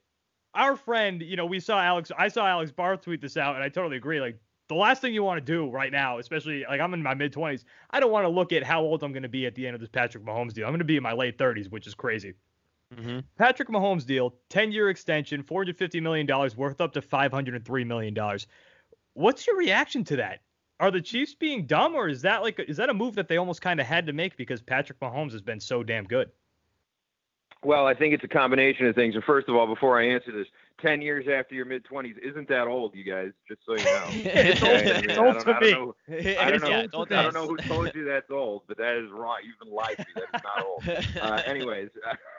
our friend, you know, we saw Alex, I saw Alex Barth tweet this out, and I totally agree. Like, the last thing you want to do right now, especially like I'm in my mid 20s, I don't want to look at how old I'm going to be at the end of this Patrick Mahomes deal. I'm going to be in my late 30s, which is crazy. Mm-hmm. Patrick Mahomes deal, 10 year extension, $450 million, worth up to $503 million. What's your reaction to that? Are the Chiefs being dumb, or is that like is that a move that they almost kind of had to make because Patrick Mahomes has been so damn good? Well, I think it's a combination of things. And first of all, before I answer this, 10 years after your mid 20s isn't that old, you guys, just so you know. it's old, I mean, it's old don't- to I don't me. know- I don't, know, it's I don't know who told you that's old, but that is wrong. You've been lied to. That is not old. Uh, anyways,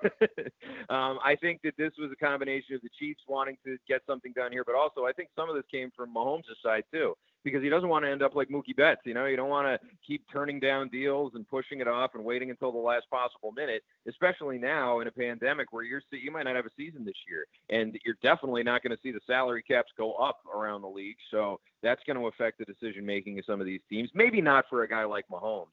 um, I think that this was a combination of the Chiefs wanting to get something done here, but also I think some of this came from Mahomes' side too, because he doesn't want to end up like Mookie Betts. You know, you don't want to keep turning down deals and pushing it off and waiting until the last possible minute, especially now in a pandemic where you're you might not have a season this year, and you're definitely not going to see the salary caps go up around the league. So that's going to affect the decision making of some of these teams. Maybe not for a guy like Mahomes.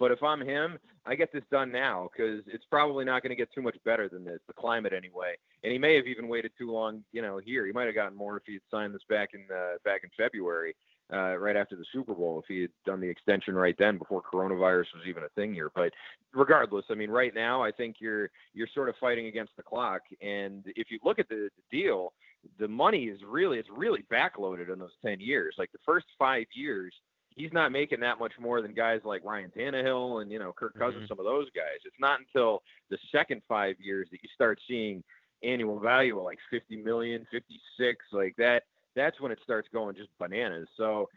But if I'm him, I get this done now because it's probably not going to get too much better than this, the climate anyway. And he may have even waited too long, you know, here. He might have gotten more if he had signed this back in uh, back in February, uh, right after the Super Bowl, if he had done the extension right then before coronavirus was even a thing here. But regardless, I mean, right now, I think you're you're sort of fighting against the clock. And if you look at the, the deal, the money is really it's really backloaded in those ten years. Like the first five years he's not making that much more than guys like Ryan Tannehill and you know Kirk Cousins, Mhm. some of those guys. It's not until the second five years that you start seeing annual value of like 50 million, 56, like that. That's when it starts going just bananas. So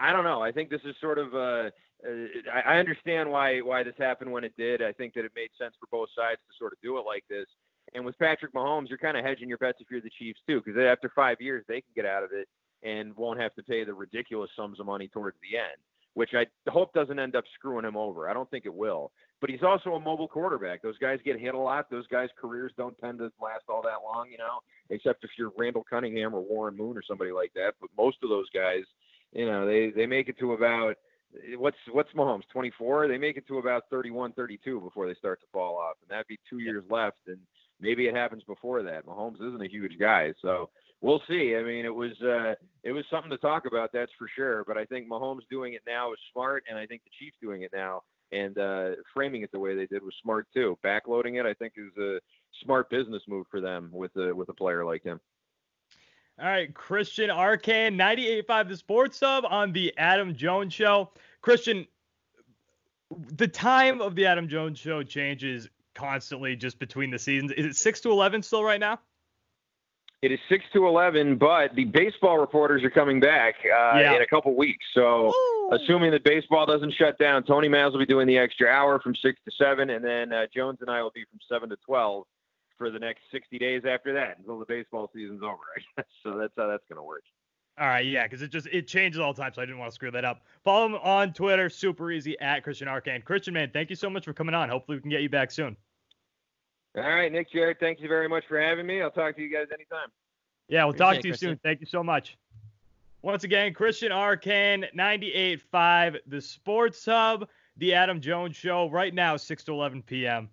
I don't know. I think this is sort of uh, uh, I I understand why why this happened when it did. I think that it made sense for both sides to sort of do it like this. And with Patrick Mahomes, you're kind of hedging your bets if you're the Chiefs too, because after five years they can get out of it and won't have to pay the ridiculous sums of money towards the end, which I hope doesn't end up screwing him over. I don't think it will. But he's also a mobile quarterback. Those guys get hit a lot. Those guys' careers don't tend to last all that long, you know, except if you're Randall Cunningham or Warren Moon or somebody like that. But most of those guys, you know, they they make it to about what's what's Mahomes 24. They make it to about 31, 32 before they start to fall off, and that'd be two years left. And maybe it happens before that. Mahomes isn't a huge guy, so we'll see. I mean, it was uh, it was something to talk about, that's for sure. But I think Mahomes doing it now is smart, and I think the Chiefs doing it now and uh, framing it the way they did was smart too. Backloading it, I think, is a smart business move for them with a with a player like him. All right, Christian Arcand, 98.5 The Sports Hub on the Adam Jones Show. Christian, the time of the Adam Jones Show changes constantly just between the seasons. Is it 6 to 11 still right now? It is six to eleven, but the baseball reporters are coming back uh, Yeah. in a couple weeks. So, assuming that baseball doesn't shut down, Tony Mazz will be doing the extra hour from six to seven, and then uh, Jones and I will be from seven to twelve for the next sixty days after that until the baseball season's over. I guess. So that's how that's going to work. All right, yeah, because it just it changes all the time, so I didn't want to screw that up. Follow him on Twitter, super easy at Christian Arcand. Christian, man, thank you so much for coming on. Hopefully, we can get you back soon. All right, Nick Jared, thank you very much for having me. I'll talk to you guys anytime. Yeah, we'll talk to you it, soon. Thank you so much. Once again, Christian Arcand, 98.5, The Sports Hub, The Adam Jones Show, right now, 6 to 11 p.m.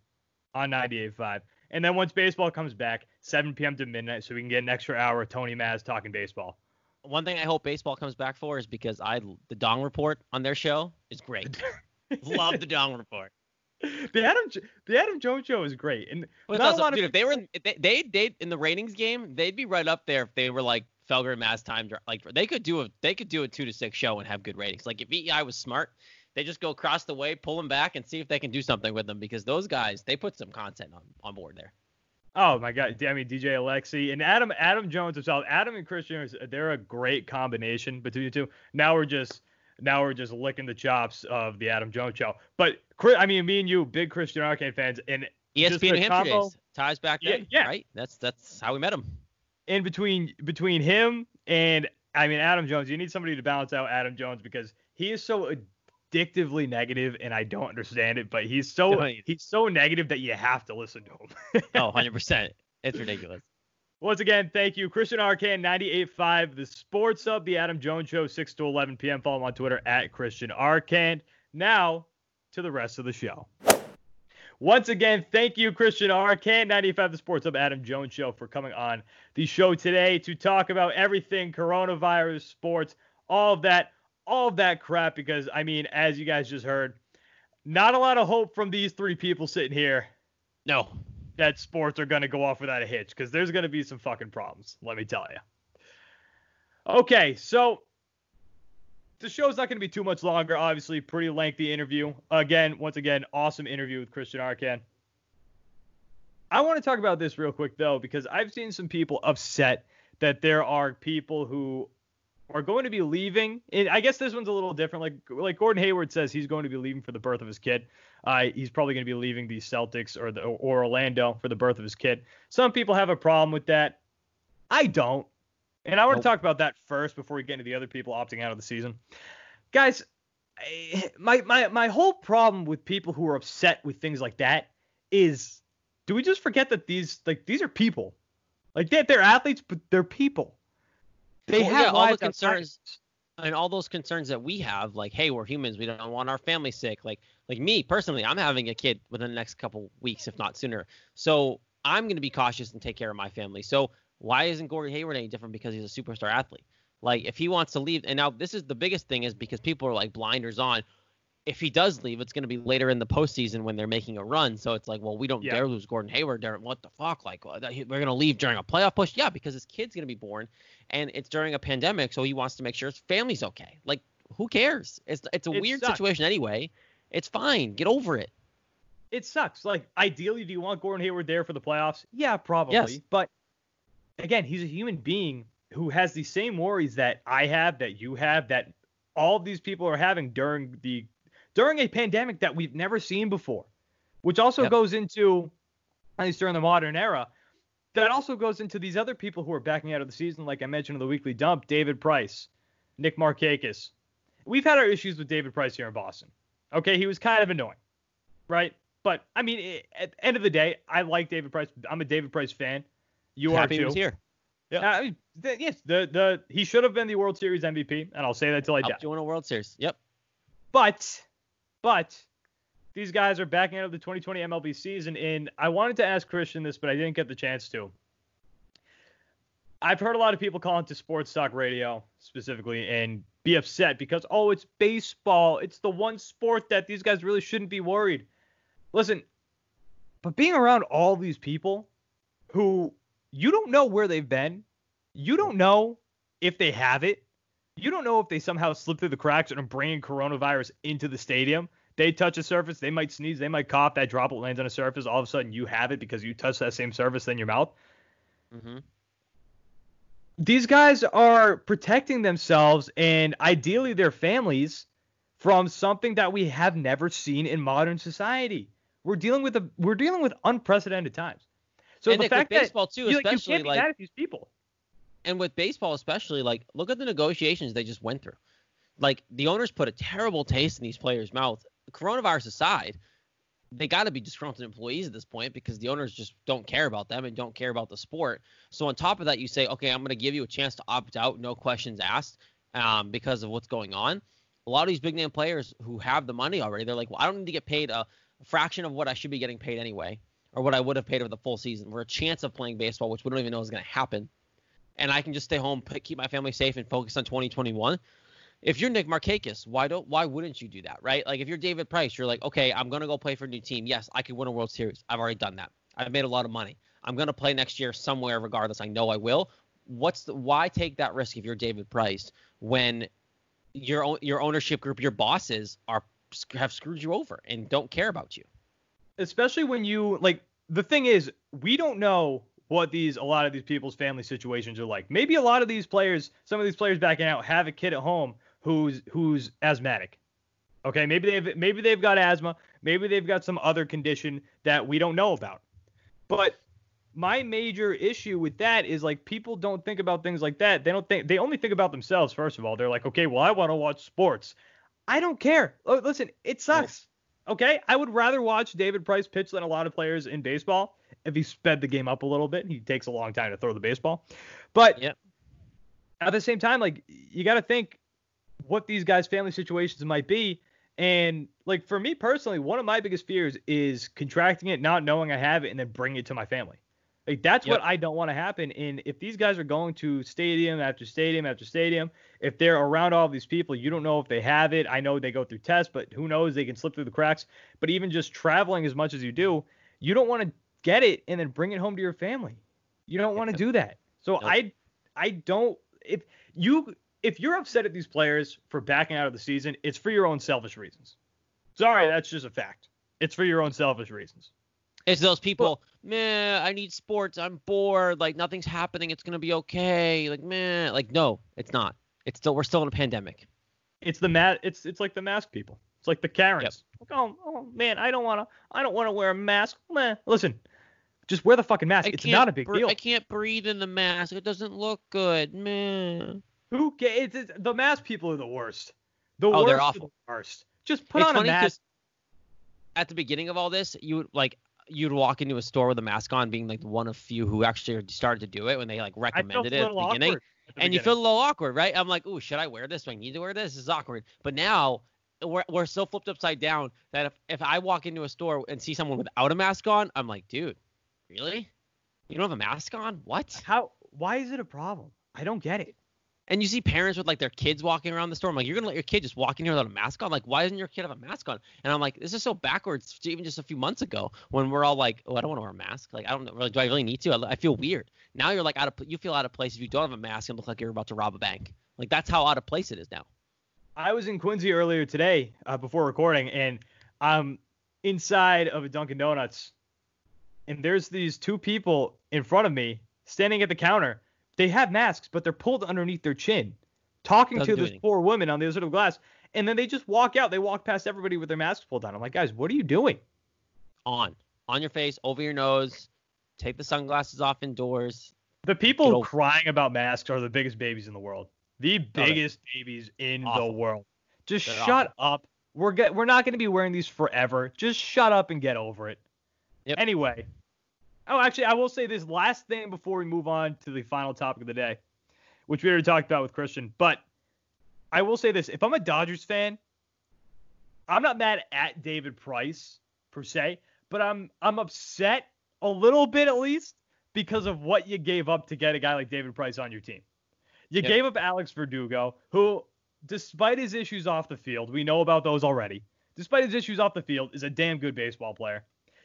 on 98.5. And then once baseball comes back, 7 p.m. to midnight, so we can get an extra hour of Tony Mazz talking baseball. One thing I hope baseball comes back for is because I the Dong Report on their show is great. Love the Dong Report. The Adam the Adam Jones Show is great, and Well, not also, a lot of dude, if they were in, if they they they in the ratings game, they'd be right up there if they were like Felger and Mazz time. Like they could do a they could do a two to six show and have good ratings. Like if EI was smart, they just go across the way, pull them back, and see if they can do something with them because those guys they put some content on on board there. Oh my God! I mean DJ Alexi and Adam Adam Jones himself. Adam and Christian, are- they're a great combination between the two. Now we're just now we're just licking the chops of the Adam Jones show. But I mean, me and you, big Christian Arcand fans, and ESPN combo- days ties back Yeah, then, yeah. right? That's that's how we met him. in between between him and I mean Adam Jones, you need somebody to balance out Adam Jones because he is so addictively negative, and I don't understand it. But he's so he's so negative that you have to listen to him. Oh, 100 percent. It's ridiculous. Once again, thank you, Christian Arcand, 98.5, the Sports Hub, the Adam Jones Show, 6 to 11 p.m. Follow him on Twitter at Christian Arcand. Now to the rest of the show. Once again, thank you, Christian Arcand, 95 The Sports Hub, Adam Jones Show, for coming on the show today to talk about everything coronavirus, sports, all of that, all of that crap. Because, I mean, as you guys just heard, not a lot of hope from these three people sitting here No. That sports are going to go off without a hitch because there's going to be some fucking problems, let me tell you. Okay, so the show's not going to be too much longer. Obviously, pretty lengthy interview. Again, once again, awesome interview with Christian Arcand. I want to talk about this real quick though, because I've seen some people upset that there are people who are going to be leaving. And I guess this one's a little different. Like like Gordon Hayward says, he's going to be leaving for the birth of his kid. Uh, he's probably going to be leaving the Celtics or the or Orlando for the birth of his kid. Some people have a problem with that. I don't. And I want Nope. to talk about that first before we get into the other people opting out of the season. Guys, I- my my my whole problem with people who are upset with things like that is do we just forget that these like these are people? Like they, they're athletes, but they're people. They Well, have yeah, all the lives outside- concerns and all those concerns that we have, like, hey, we're humans, we don't want our family sick. Like, like me personally, I'm having a kid within the next couple weeks, if not sooner. So I'm going to be cautious and take care of my family. So why isn't Gordon Hayward any different because he's a superstar athlete? Like, if he wants to leave, and now this is the biggest thing is because people are like blinders on. If he does leave, it's going to be later in the postseason when they're making a run. So it's like, well, we don't Yeah. dare lose Gordon Hayward. Darren, what the fuck? Like, uh, we're going to leave during a playoff push? Yeah, because his kid's going to be born and it's during a pandemic, so he wants to make sure his family's okay. Like, who cares? It's it's a It weird sucks. situation anyway. It's fine. Get over it. it sucks. Like ideally, do you want Gordon Hayward there for the playoffs? Yeah, probably. Yes. But again, he's a human being who has the same worries that I have, that you have, that all these people are having during the during a pandemic that we've never seen before. Which also Yep. goes into at least during the modern era. That also goes into these other people who are backing out of the season, like I mentioned in the weekly dump, David Price, Nick Markakis. We've had our issues with David Price here in Boston. Okay, he was kind of annoying, right? But I mean, i- at the end of the day, I like David Price. I'm a David Price fan. You Happy are he too. was here. Uh, I mean, th- yes, the the he should have been the World Series MVP, and I'll say that till I die. You win a World Series. Yep. But, but these guys are backing out of the 2020 MLB season, and I wanted to ask Christian this, but I didn't get the chance to. I've heard a lot of people call into sports talk radio specifically and be upset because oh, it's baseball. It's the one sport that these guys really shouldn't be worried. Listen, but being around all these people who you don't know where they've been, you don't know if they have it, you don't know if they somehow slip through the cracks and are bringing coronavirus into the stadium. They touch a surface, they might sneeze, they might cough, that droplet lands on a surface, all of a sudden you have it because you touch that same surface in your mouth. hmm These guys are protecting themselves and ideally their families from something that we have never seen in modern society. We're dealing with a we're dealing with unprecedented times. So and the fact with baseball too, you, like, you especially can't be like mad at these people. And with baseball especially like look at the negotiations they just went through. Like the owners put a terrible taste in these players mouth. Coronavirus aside they got to be disgruntled employees at this point because the owners just don't care about them and don't care about the sport. So on top of that you say okay i'm going to give you a chance to opt out no questions asked um, because of what's going on. A lot of these big name players who have the money already they're like well i don't need to get paid a fraction of what i should be getting paid anyway or what i would have paid over the full season for a chance of playing baseball which we don't even know is going to happen and I can just stay home, keep my family safe, and focus on 2021. If you're Nick Markakis, why don't why wouldn't you do that, right? Like if you're David Price, you're like, okay, I'm gonna go play for a new team. Yes, I could win a World Series. I've already done that. I've made a lot of money. I'm gonna play next year somewhere, regardless. I know I will. What's the why take that risk if you're David Price when your your ownership group, your bosses are have screwed you over and don't care about you? especially when you like the thing is we don't know what these a lot of these people's family situations are like. Maybe a lot of these players some of these players backing out have a kid at home who's who's asthmatic. Okay maybe they've maybe they've got asthma. Maybe they've got some other condition that we don't know about. But my major issue with that is like people don't think about things like that. They don't think they only think about themselves first of all. They're like okay well i want to watch sports. I don't care. Oh, listen it sucks Okay, I would rather watch David Price pitch than a lot of players in baseball. If he sped the game up a little bit, he takes a long time to throw the baseball. But Yep. at the same time, like you got to think what these guys' family situations might be. And like for me personally, one of my biggest fears is contracting it, not knowing I have it, and then bringing it to my family. Like that's Yep. what I don't want to happen. And if these guys are going to stadium after stadium after stadium, if they're around all these people, you don't know if they have it. I know they go through tests, but who knows? They can slip through the cracks. But even just traveling as much as you do, you don't want to get it and then bring it home to your family. You don't want to do that. So Nope. I I don't if you if you're upset at these players for backing out of the season, it's for your own selfish reasons. Sorry, that's just a fact. It's for your own selfish reasons. It's those people, man, I need sports. I'm bored. Like nothing's happening. It's gonna be okay. Like man, like no, it's not. It's still we're still in a pandemic. It's the mat. It's it's like the mask people. It's like the Karens. Like, oh, oh man, I don't wanna I don't wanna wear a mask. Man, listen, just wear the fucking mask. I it's can't a big br- deal. I can't breathe in the mask. It doesn't look good, man. Who cares? It's, it's, the mask people are the worst. The Oh, worst. they're awful. the worst. Just put It's on a mask. At the beginning of all this, you would like you'd walk into a store with a mask on, being like one of few who actually started to do it when they like recommended it at the beginning. at the and you feel a little awkward, right? I'm like, ooh, should I wear this? Do I need to wear this? This is awkward. But now we're, we're so flipped upside down that if, if I walk into a store and see someone without a mask on, I'm like, dude, really? You don't have a mask on? What? how. Why is it a problem? I don't get it. And you see parents with like their kids walking around the store. I'm like, you're gonna let your kid just walk in here without a mask on? Like, why doesn't your kid have a mask on? And I'm like, this is so backwards. Even just a few months ago, when we're all like, oh, I don't want to wear a mask. Like, I don't know, do I really need to? I, I feel weird. Now you're like out of, you feel out of place if you don't have a mask and look like you're about to rob a bank. Like that's how out of place it is now. I was in Quincy earlier today uh, before recording, and I'm inside of a Dunkin' Donuts, and there's these two people in front of me standing at the counter. They have masks, but they're pulled underneath their chin, talking Doesn't to this anything. poor woman on the other side of the glass, and then they just walk out. They walk past everybody with their masks pulled down. I'm like, guys, what are you doing? On, on your face, over your nose. Take the sunglasses off indoors. The people crying about masks are the biggest babies in the world. The biggest babies in the world. Just They're shut up. We're get, we're not going to be wearing these forever. Just shut up and get over it. Yep. Anyway. Oh, actually, I will say this last thing before we move on to the final topic of the day, which we already talked about with Christian. But I will say this: if I'm a Dodgers fan, I'm not mad at David Price per se, but I'm I'm upset a little bit at least because of what you gave up to get a guy like David Price on your team. You Yep. gave up Alex Verdugo, who, despite his issues off the field, we know about those already. Despite his issues off the field, is a damn good baseball player.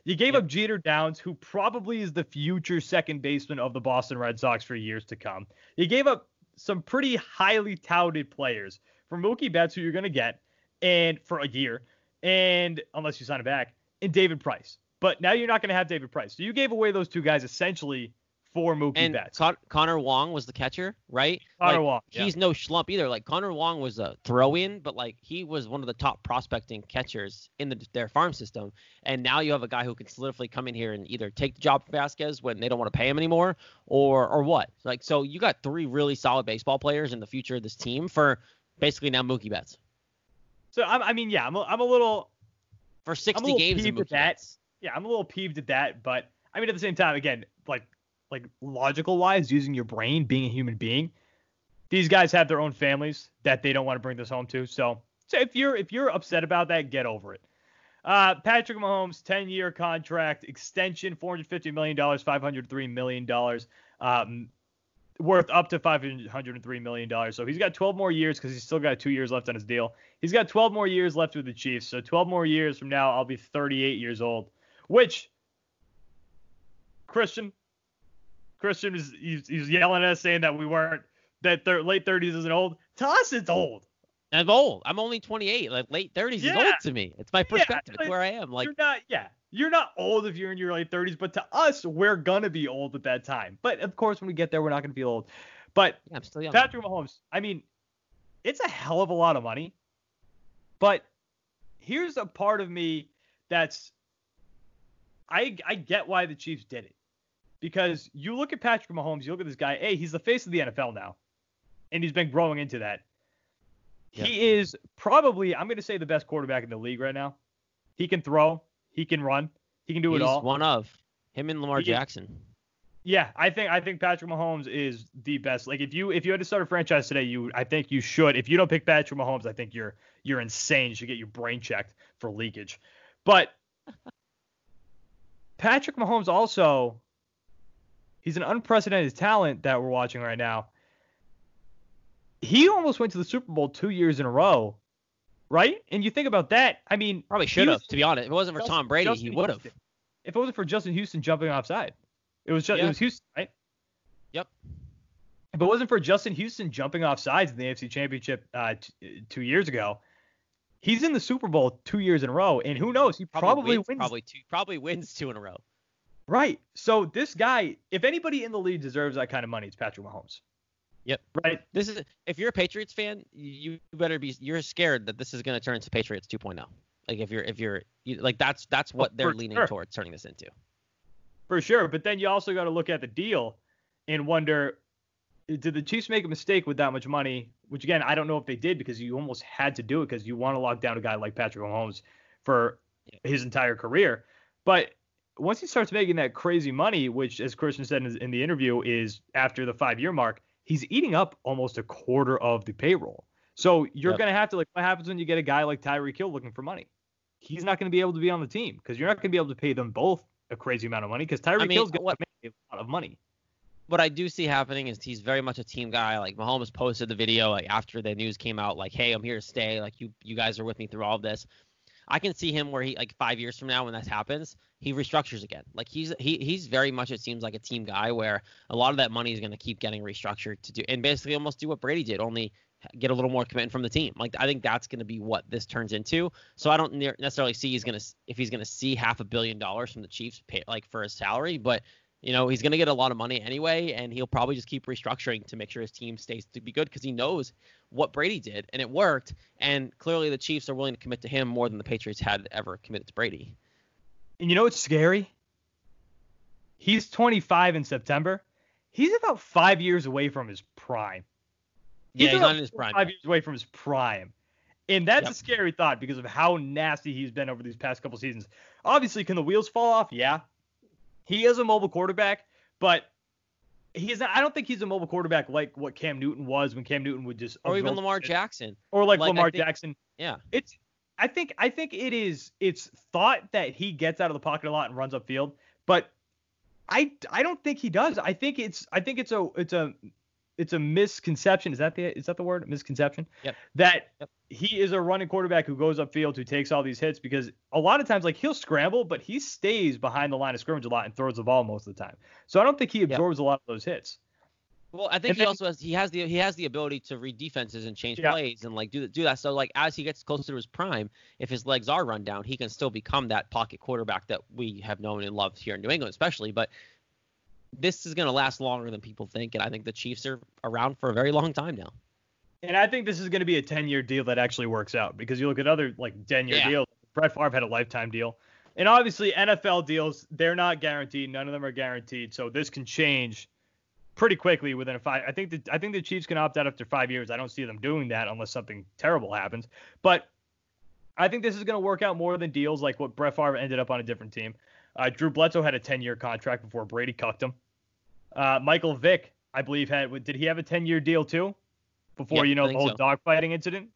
You gave Yep. up Jeter Downs, who probably is the future second baseman of the Boston Red Sox for years to come. You gave up some pretty highly touted players for Mookie Betts, who you're going to get, and for a year, and unless you sign him back, and David Price. But now you're not going to have David Price. So you gave away those two guys essentially for Mookie And Betts. Con- Connor Wong was the catcher, right? Connor Like, Wong, yeah. He's no schlump either. Like Connor Wong was a throw-in, but like he was one of the top prospecting catchers in the, their farm system. And now you have a guy who can solidify come in here and either take the job from Vazquez when they don't want to pay him anymore, or or what? Like so, you got three really solid baseball players in the future of this team for basically now Mookie Betts So I'm, I mean, yeah, I'm a, I'm a little for 60 little games. peeved at Mookie that. Betts. yeah, I'm a little peeved at that, but I mean at the same time, again, like like logical wise, using your brain, being a human being, these guys have their own families that they don't want to bring this home to. So, so if you're if you're upset about that, get over it. Uh, Patrick Mahomes, 10 year contract extension, $450 million, $503 million, um, worth up to $503 million. So he's got 12 more years because he's still got two years left on his deal. He's got 12 more years left with the Chiefs. So 12 more years from now, I'll be 38 years old, which Christian, Christian is he's, he's yelling at us saying that we weren't that late 30s isn't old. To us, it's old. I'm old. I'm only 28. Like late 30s is old to me. It's my perspective. like, where I am. Like you're not, yeah, you're not old if you're in your late 30s, but to us, we're gonna be old at that time. But of course, when we get there, we're not gonna feel old. But yeah, I'm still young. Patrick Mahomes, I mean, it's a hell of a lot of money. But here's a part of me that's I I get why the Chiefs did it. Because you look at Patrick Mahomes, you look at this guy, hey, he's the face of the NFL now. And he's been growing into that. He is probably, I'm going to say, the best quarterback in the league right now. He can throw. He can run. He can do He's it all. one of him and Lamar He- Jackson. Yeah, I think I think Patrick Mahomes is the best. Like if you if you had to start a franchise today, you I think you should. If you don't pick Patrick Mahomes, I think you're you're insane. You should get your brain checked for leakage. But Patrick Mahomes also he's an unprecedented talent that we're watching right now. He almost went to the Super Bowl 2 years in a row. Right? And you think about that, I mean, Probably should have, to be honest. If it wasn't for Justin- Tom Brady, Justin he would have. If it wasn't for Justin Houston jumping offside, it was just Yeah. it was Houston, right? Yep. If it wasn't for Justin Houston jumping off sides in the AFC Championship uh, t- two years ago, he's in the Super Bowl two years in a row, and who knows? He probably, wins, wins. Probably two. Probably wins two in a row. Right. So this guy, if anybody in the league deserves that kind of money, it's Patrick Mahomes. Yep. Right. This is if you're a Patriots fan, you better be. You're scared that this is going to turn into Patriots 2.0. Like if you're if you're you, like that's that's what oh, they're leaning sure. towards turning this into. For sure. But then you also got to look at the deal and wonder did the Chiefs make a mistake with that much money? Which, again, I don't know if they did because you almost had to do it because you want to lock down a guy like Patrick Mahomes for Yeah. his entire career. But once he starts making that crazy money, which, as Christian said in, in the interview, is after the five year mark, he's eating up almost a quarter of the payroll. So you're Yep. going to have to, like, what happens when you get a guy like Tyreek Hill looking for money? He's not going to be able to be on the team because you're not going to be able to pay them both a crazy amount of money because Tyreek mean, Hill's going to make a lot of money. What I do see happening is he's very much a team guy. Like Mahomes posted the video like after the news came out, like, "Hey, I'm here to stay. Like you you guys are with me through all of this." I can see him where he like five years from now when that happens, he restructures again. Like he's he he's very much it seems like a team guy where a lot of that money is going to keep getting restructured to do and basically almost do what Brady did, only get a little more commitment from the team. Like I think that's going to be what this turns into. So I don't ne- necessarily see he's going to if he's going to see half a billion dollars from the Chiefs pay like for his salary, but you know he's going to get a lot of money anyway, and he'll probably just keep restructuring to make sure his team stays to be good because he knows what Brady did and it worked. And clearly the Chiefs are willing to commit to him more than the Patriots had ever committed to Brady. And you know what's scary? He's 25 in September. He's about five years away from his prime. Yeah, he's not in his prime. Five years away from his prime. And that's Yep. a scary thought because of how nasty he's been over these past couple seasons. Obviously, can the wheels fall off? Yeah. He is a mobile quarterback, but he's not, I don't think he's a mobile quarterback like what Cam Newton was when Cam Newton would just Or even Lamar it. Jackson. or like, like, Lamar think- Jackson. Yeah. It's I think I think it is it's thought that he gets out of the pocket a lot and runs upfield, but I I don't think he does. I think it's I think it's a it's a it's a misconception. Is that the is that the word misconception? Yep. That Yep. he is a running quarterback who goes upfield who takes all these hits because a lot of times like he'll scramble, but he stays behind the line of scrimmage a lot and throws the ball most of the time. So I don't think he absorbs a lot of those hits. Well, I think And he then- also has he has the he has the ability to read defenses and change Yeah. plays and like do do that. So like as he gets closer to his prime, if his legs are run down, he can still become that pocket quarterback that we have known and loved here in New England, especially. But this is going to last longer than people think, and I think the Chiefs are around for a very long time now. And I think this is going to be a 10 year deal that actually works out because you look at other like 10 year Yeah. deals. Brett Favre had a lifetime deal. And obviously, NFL deals, they're not guaranteed. None of them are guaranteed. So this can change pretty quickly within a five. I think the, I think the Chiefs can opt out after five years. I don't see them doing that unless something terrible happens. But I think this is going to work out more than deals like what Brett Favre ended up on a different team. Uh, Drew Bledsoe had a 10 year contract before Brady cucked him. Uh, Michael Vick, I believe, had did he have a 10 year deal too? Before Yeah, you know the whole so. dogfighting incident.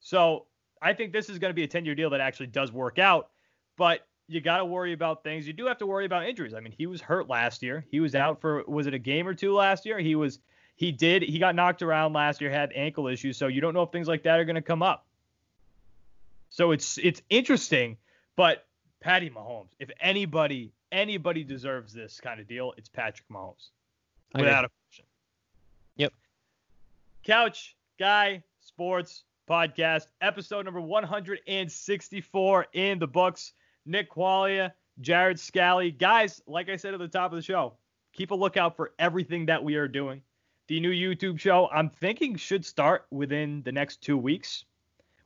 So I think this is going to be a 10 year deal that actually does work out. But you got to worry about things. You do have to worry about injuries. I mean, he was hurt last year. He was out for was it a game or two last year? He was he did he got knocked around last year, had ankle issues. So you don't know if things like that are going to come up. So it's it's interesting, but Patty Mahomes, if anybody anybody deserves this kind of deal, it's Patrick Mahomes, agree. without a question. Yep. Couch Guy Sports Podcast, episode number 164 in the books. Nick Qualia, Jared Scally. Guys, like I said at the top of the show, keep a lookout for everything that we are doing. The new YouTube show, I'm thinking, should start within the next two weeks.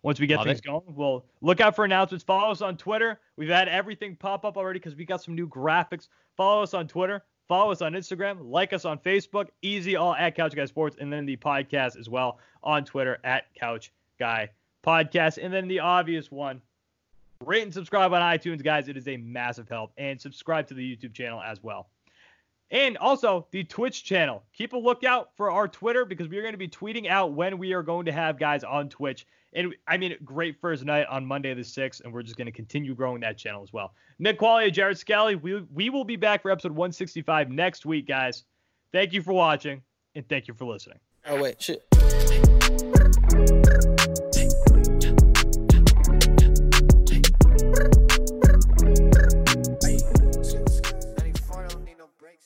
Once we get Love things it. going, we'll look out for announcements. Follow us on Twitter. We've had everything pop up already because we got some new graphics. Follow us on Twitter. Follow us on Instagram. Like us on Facebook. Easy all at Couch Guy Sports, and then the podcast as well on Twitter at Couch Guy Podcast. And then the obvious one, Rate and subscribe on iTunes, guys. It is a massive help. And subscribe to the YouTube channel as well. And also the Twitch channel. Keep a lookout for our Twitter because we are going to be tweeting out when we are going to have guys on Twitch. And I mean, great first night on Monday the 6th, and we're just going to continue growing that channel as well. Nick Qualia, Jared Scally, we, we will be back for episode 165 next week, guys. Thank you for watching, and thank you for listening. Oh, wait, shit.